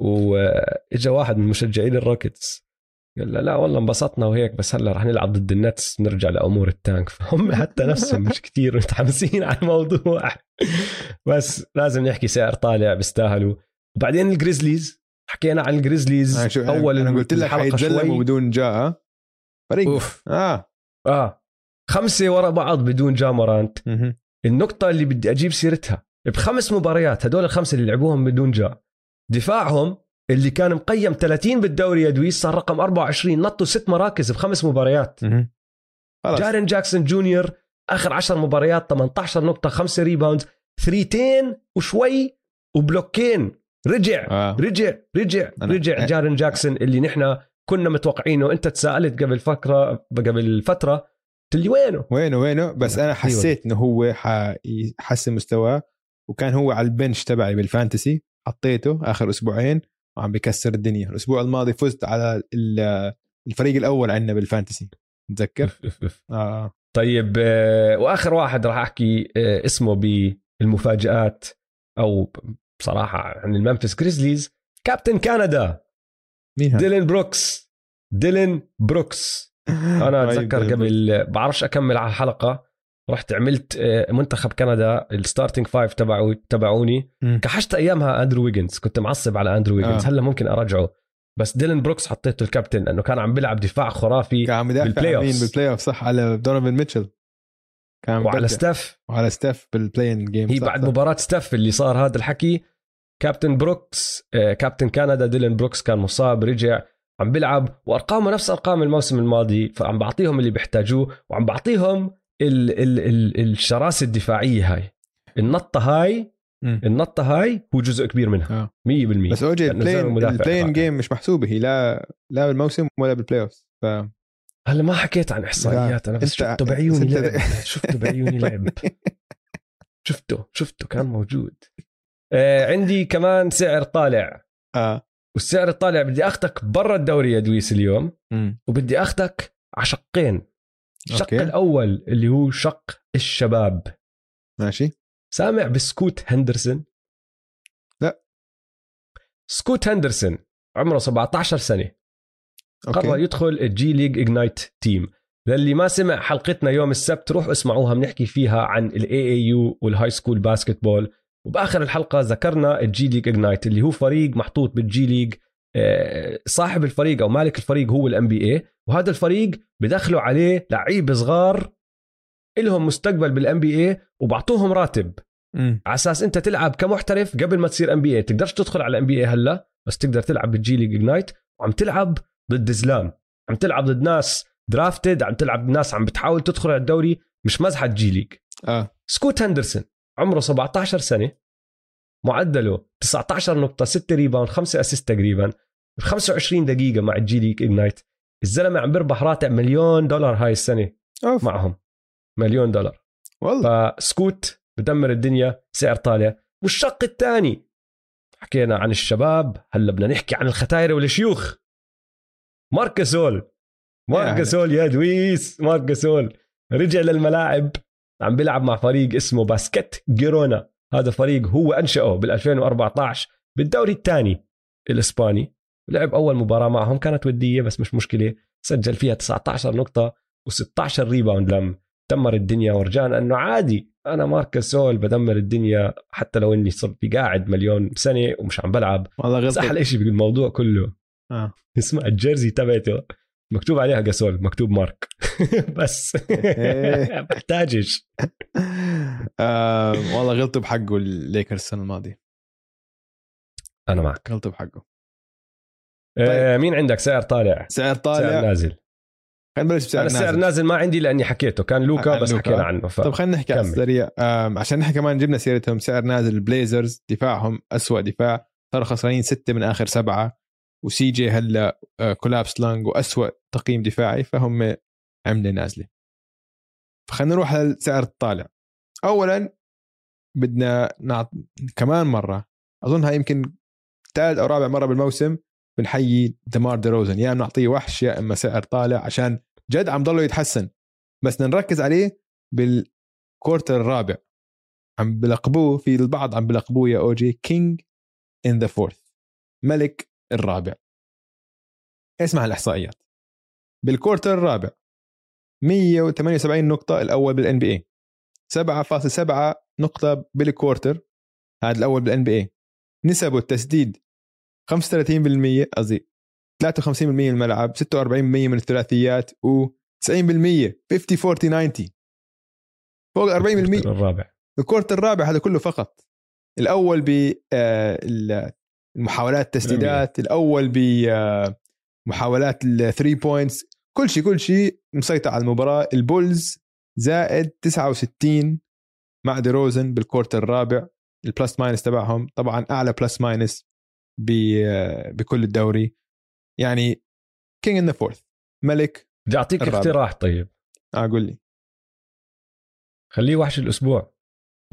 وإجا واحد من مشجعين الروكيتس. قال لا, لا والله انبسطنا وهيك بس هلأ رح نلعب ضد النتس نرجع لأمور ال tank. فهم حتى نفسهم مش كتير متحمسين على الموضوع. بس لازم نحكي سعر طالع بيستاهلوا. وبعدين الجريزليز حكينا عن الجريزليز. أول أنا قلت لك حيتزلموا. بدون جا فريق. أوف. آه. آه. خمسة ورا بعض بدون جا مورانت مهم. النقطة اللي بدي أجيب سيرتها. بخمس مباريات هدول الخمسة اللي لعبوهم بدون جا. دفاعهم اللي كان مقيم 30 بالدوري يا دويس صار رقم 24 نطوا ست مراكز بخمس مباريات. جارين جاكسون جونيور آخر 10 مباريات 18 نقطة 5 rebounds three تين وشوي و block ين. رجع آه. رجع رجع أنا- رجع جارين جاكسون اللي نحن كنا متوقعينه. انت تساءلت قبل فكره قبل فترة قلت لي وينه؟ وينه وينه؟ بس أنا حسيت إنه هو حيحسن مستواه وكان هو على ال bench تبعي بال fantasy حطيته آخر أسبوعين وعم بكسر الدنيا. الأسبوع الماضي فزت على ال- الفريق الأول عندنا بال fantasy تذكر آه. طيب آه، وآخر واحد راح أحكي آه، اسمه بالمفاجآت أو بصراحة عن الممفيس جريزليز كابتن كندا مين؟ ديلين بروكس ديلين بروكس أنا طيب، أتذكر طيب. قبل بعرفش أكمل على الحلقة رحت عملت آه، منتخب كندا ال starting five تبعو تبعوني. كحشت أيامها أندرو ويجنز كنت معصب على أندرو ويجنز آه. هلا ممكن ارجعه بس ديلين بروكس حطيته الكابتن لأنه كان عم بيلعب دفاع خرافي كان عم يدافع بال playoffs. بال play off صح على دونوفان ميتشل كان وعلى. ستيف وعلى ستيف بال play-in game هي صح بعد صح. مباراة ستيف اللي صار هذا الحكي كابتن بروكس آه، كابتن كندا ديلين بروكس كان مصاب رجع عم بيلعب وأرقامه نفس أرقام الموسم الماضي فعم بعطيهم اللي بيحتاجوه وعم بعطيهم ال ال ال الشراسة الدفاعية هاي. النطة هاي. النطة هاي هو جزء كبير منها. آه. 100% بس أوجي ال play-in رائع. game مش محسوبة. هي لا لا بالموسم ولا بالبلاي اوف ف هلا ما حكيت عن إحصائيات أنا بس شفته بعيوني لعب. شفته بعيوني لعب. شفته شفته كان موجود. آه عندي كمان سعر طالع. آه. والسعر الطالع بدي أخذك برا الدوري يا دويس اليوم. وبدي أخذك على شقين الشق أوكي. الأول اللي هو شق الشباب. ماشي. سامع بسكوت هندرسون؟ لا. سكوت هندرسون عمره 17 سنة. قرر أوكي يدخل الجي ليج Ignite team للي ما سمع حلقتنا يوم السبت روحوا اسمعوها بنحكي فيها عن ال AAU وال high school basketball وبآخر الحلقة ذكرنا ال G League Ignite اللي هو فريق محطوط بالجي ليج آه، صاحب الفريق أو مالك الفريق هو ال NBA وهذا الفريق بدخلوا عليه لعيب صغار لهم مستقبل بال NBA وبعطوهم راتب. على أساس أنت تلعب كمحترف قبل ما تصير NBA تقدرش تدخل على NBA هلأ بس تقدر تلعب بال G League Ignite وعم تلعب ضد زلام عم تلعب ضد ناس drafted عم تلعب ناس عم بتحاول تدخل على الدوري مش مزحة جي ليج آه. سكوت هندرسون. عمره 17 سنة معدله 19 نقطة 6 rebound 5 assist تقريبا 25 دقيقة مع ال G League Ignite الزلمة عم بربح راتب مليون دولار هاي السنة أوف. معهم. مليون دولار. والله. فسكوت بدمر الدنيا سعر طالع. والشق الثاني حكينا عن الشباب هلا بدنا نحكي عن الختايره والشيوخ. مارك جاسول مارك جاسول يا دويس مارك جاسول رجع للملاعب. عم بيلعب مع فريق اسمه باسكت جيرونا. هذا فريق هو أنشأه بال 2014 بالدوري الثاني الإسباني. لعب أول مباراة معهم كانت ودية بس مش مشكلة. سجل فيها 19 نقطة و16 rebound. لم دمر الدنيا ورجعنا أنه عادي. أنا مارك جاسول بدمر الدنيا حتى لو إني صرت قاعد مليون سنة ومش عم بلعب. والله غلط أحلى شيء بالموضوع كله. آه. اسمع ال jersey تبعته. مكتوب عليها جاسول مكتوب مارك. بس. بحتاجش آه والله غلطوا بحقه الليكرز السنة الماضية. أنا معك. غلطوا بحقه. آه مين عندك؟ سعر طالع. سعر سعر طالع نازل. خلينا نبلش بسعر أنا السعر نازل. نازل ما عندي لأني حكيته. كان لوكا عن بس لوكا. حكينا عنه ف... طب خلينا نحكي على. السريع. عشان نحكي كمان جبنا سيرتهم. سعر نازل. البليزرز دفاعهم أسوأ دفاع. صاروا خسرانين ستة من آخر سبعة. و CJ هلا آه، collapsed lung وأسوأ تقييم دفاعي. فهم عملة نازلة. فخلينا نروح للسعر الطالع. أولا بدنا نعط... كمان مرة. أظن هاي يمكن ثالث أو رابع مرة بالموسم بنحيي ديمار ديروزن يا إما نعطيه وحش يا إما سعر طالع عشان جد عم ضله يتحسن. بس نركز عليه بال quarter الرابع. عم بلقبوه في البعض عم بلقبوه يا اوجي King in the fourth ملك الرابع. اسمع الإحصائيات. بال quarter الرابع 178 نقطة الأول بال NBA 7.7 نقطة بال quarter هذا الأول بال NBA نسبه التسديد 35% قصدي 53% من الملعب 46% من الثلاثيات و 90% 50 40 90 فوق ال 40% الرابع. ال quarter الرابع هذا كله فقط. الأول ب آه، ال- المحاولات التسديدات الأول بمحاولات ال three points كل شيء كل شيء مسيطر على المباراة. البولز زائد 69 مع ديروزن بال quarter الرابع ال plus minus تبعهم. طبعا أعلى plus minus بكل الدوري. يعني King in the fourth ملك بدي أعطيك الرابع. اقتراح طيب. آه قول لي. خليه وحش الأسبوع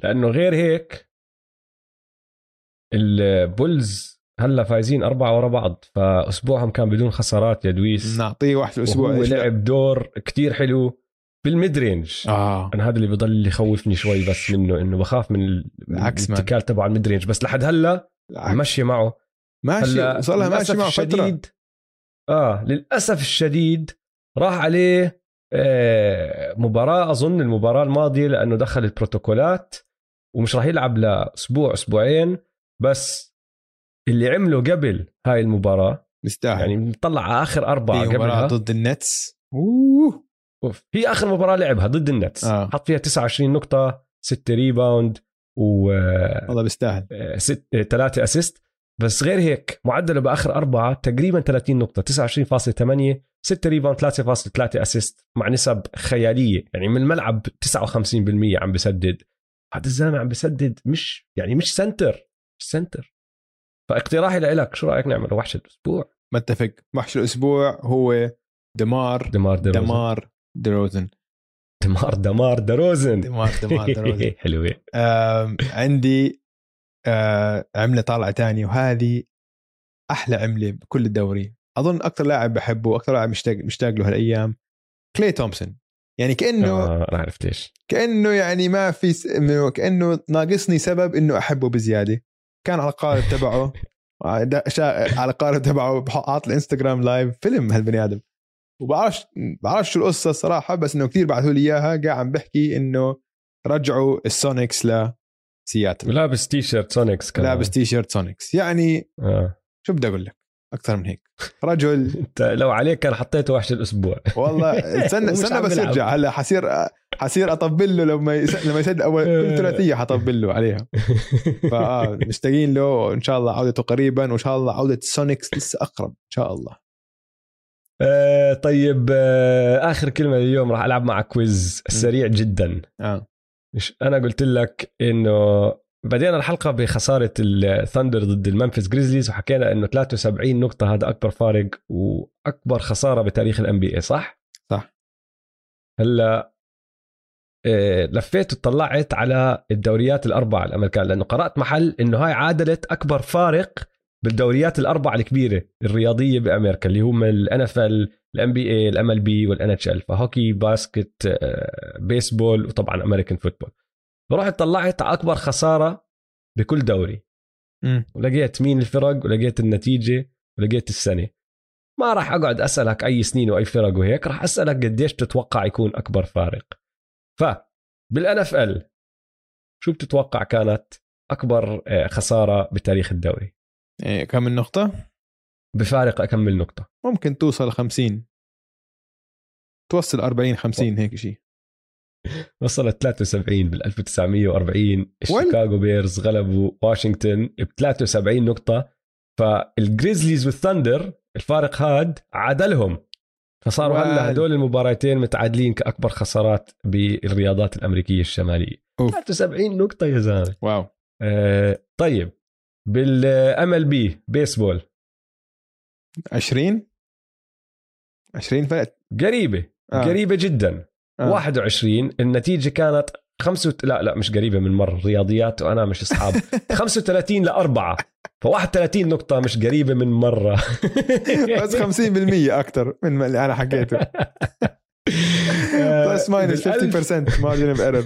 لأنه غير هيك البولز هلا فايزين أربعة ورا بعض فأسبوعهم كان بدون خسارات يا دويس. نعطيه واحد في الأسبوع وهو؟ لعب دور كتير حلو بال mid-range. آه. أنا هذا اللي بضل يخوفني شوي بس منه إنه بخاف من. الاتكال على ال mid-range. بس لحد هلا بالعكس. ماشي معه. ماشي صار لها ماشي للأسف معه الشديد آه للأسف الشديد راح عليه آه مباراة أظن المباراة الماضية لأنه دخل البروتوكولات ومش راح يلعب لأسبوع أسبوعين بس اللي عمله قبل هاي المباراة يستاهل. يعني بنطلع على آخر أربعة في مباراة قبلها. ضد النتس. أوه. أوف. هي آخر مباراة لعبها ضد النتس. آه. حط فيها 29 نقطة 6 rebound و والله بيستاهل. آه، ست ثلاثة assist بس غير هيك معدلة بآخر أربعة تقريبا 30 نقطة 29.8 6 rebound 3.3 assist مع نسب خيالية. يعني من الملعب 59% عم بسدد. هذا الزلمة عم بسدد مش يعني مش center مش center فاقتراحي لك شو رأيك نعمل وحش الأسبوع. متفق. وحش الأسبوع هو دمار دمار دروزن. دمار دروزن. دمار دمار دروزن. دمار دمار دروزن. حلوة. آم، عندي آه، عملة طالعة تاني وهذه أحلى عملة بكل الدوري. أظن أكثر لاعب بحبه وأكثر لاعب مشتاق مشتاق له هالأيام كلي تومسون. يعني كأنه آه عرفت إيش. كأنه يعني ما في س... إنه كأنه ناقصني سبب إنه أحبه بزيادة. كان على القارب تبعه. شا... على القارب تبعه حاط ال Instagram live فيلم هالبني آدم. وبعرفش بعرفش شو القصة الصراحه بس إنه كثير بعثوا لي إياها. قاعد عم بحكي إنه رجعوا السونيكس لسياتل ولابس تي شيرت سونيكس كمان. لابس تي شيرت سونيكس يعني آه. شو بدي أقول لك؟ أكثر من هيك. رجل. أنت لو عليك كان حطيته وحش الأسبوع. والله. استنى استنى بس. يرجع هلا حصير حصير أطبل له لما يس... لما يسد أول كل ثلاثيه حطبل له عليها. فآه مشتاقين له. إن شاء الله عودته قريبا وإن شاء الله عودة سونيكس لسه أقرب إن شاء الله. آه طيب آه آخر كلمة اليوم راح ألعب معك quiz سريع جدا. آه. مش أنا قلت لك إنه بدينا الحلقة بخسارة الثندر ضد الممفيس جريزليز وحكينا إنه 73 نقطة هذا أكبر فارق وأكبر خسارة بتاريخ ال NBA صح؟ صح. هلأ آه، لفيت وطلعت على الدوريات الأربعة الأمريكان لأنه قرأت محل إنه هاي عادله أكبر فارق بالدوريات الأربعة الكبيرة الرياضية بأمريكا اللي هم ال ال NBA ال MLB وال NHL فهوكي basket آه، بيسبول وطبعا American football فرحت طلعت على أكبر خسارة بكل دوري. مم. ولقيت مين الفرق؟ ولقيت النتيجة؟ ولقيت السنة. ما راح أقعد أسألك أي سنين وأي فرق وهيك راح أسألك قديش بتتوقع يكون أكبر فارق. ف بالان اف ال شو بتتوقع كانت أكبر آه، خسارة بتاريخ الدوري؟ إيه كم من نقطه بفارق أكمل نقطة. ممكن توصل 50 توصل 40 50 هيك شيء وصلت 73 بال 1940 الشيكاغو بيرز غلبوا واشنطن ب 73 نقطة فالجريزليز والثندر الفارق هاد عادلهم. فصاروا هلأ هدول المباراتين متعادلين كأكبر خسارات بالرياضات الأمريكية الشمالية. أوف. 73 نقطة يا زلمة. واو. آه طيب بال MLB baseball. 20 20 فرق قريبة. آه. قريبة جدا. آه. آه. 21 النتيجة كانت خمسة لا لا مش قريبة من مرة رياضيات وأنا مش أصحاب. 35 لأربعة. ف 31 نقطة مش قريبة من مرة. بس 50% أكثر من اللي أنا حكيته. plus minus 50% margin of error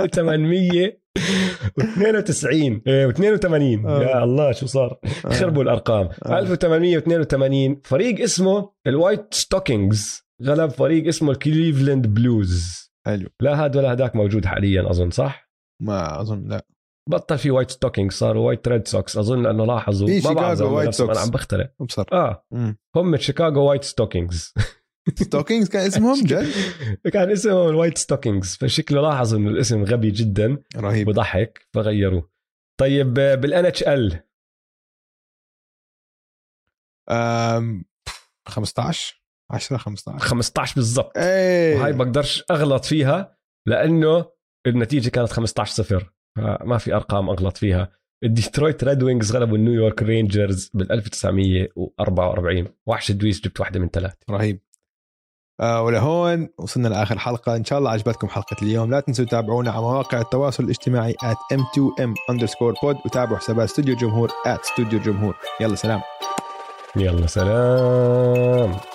1892 و82 آه. يا الله شو صار؟ خربوا الأرقام. 1882 فريق اسمه الوايت ستوكينجز. غلب فريق اسمه الكليفلاند بلوز حلو. لا هذا ولا هداك موجود حاليا أظن صح؟ ما أظن لا. بطل في وايت ستوكينج صاروا وايت ريد سوكس أظن لأنه لاحظوا في شيكاغو وايت سوكس. أنا عم بخترع. ابصر آه. هم شيكاغو وايت ستوكينجز ستوكينجز كان اسمهم؟ جد؟ كان اسمهم الوايت ستوكينجز فشكله لاحظوا إنه الاسم غبي جدا رهيب. بضحك فغيروه. طيب بال NHL أم، 15 10 15 15 بالضبط. إيه. وهاي بقدرش أغلط فيها لأنه النتيجة كانت 15 صفر. ما في أرقام أغلط فيها. الديترويت ريد وينجز غلبوا نيويورك رينجرز بال 1944 وحش دويس جبت واحدة من ثلاث رهيب. آه ولهون وصلنا لآخر حلقة. إن شاء الله عجبتكم حلقة اليوم. لا تنسوا تتابعونا على مواقع التواصل الاجتماعي at m2m underscore pod وتابعوا حسابات استوديو الجمهور at استوديو الجمهور. يلا سلام. يلا سلام.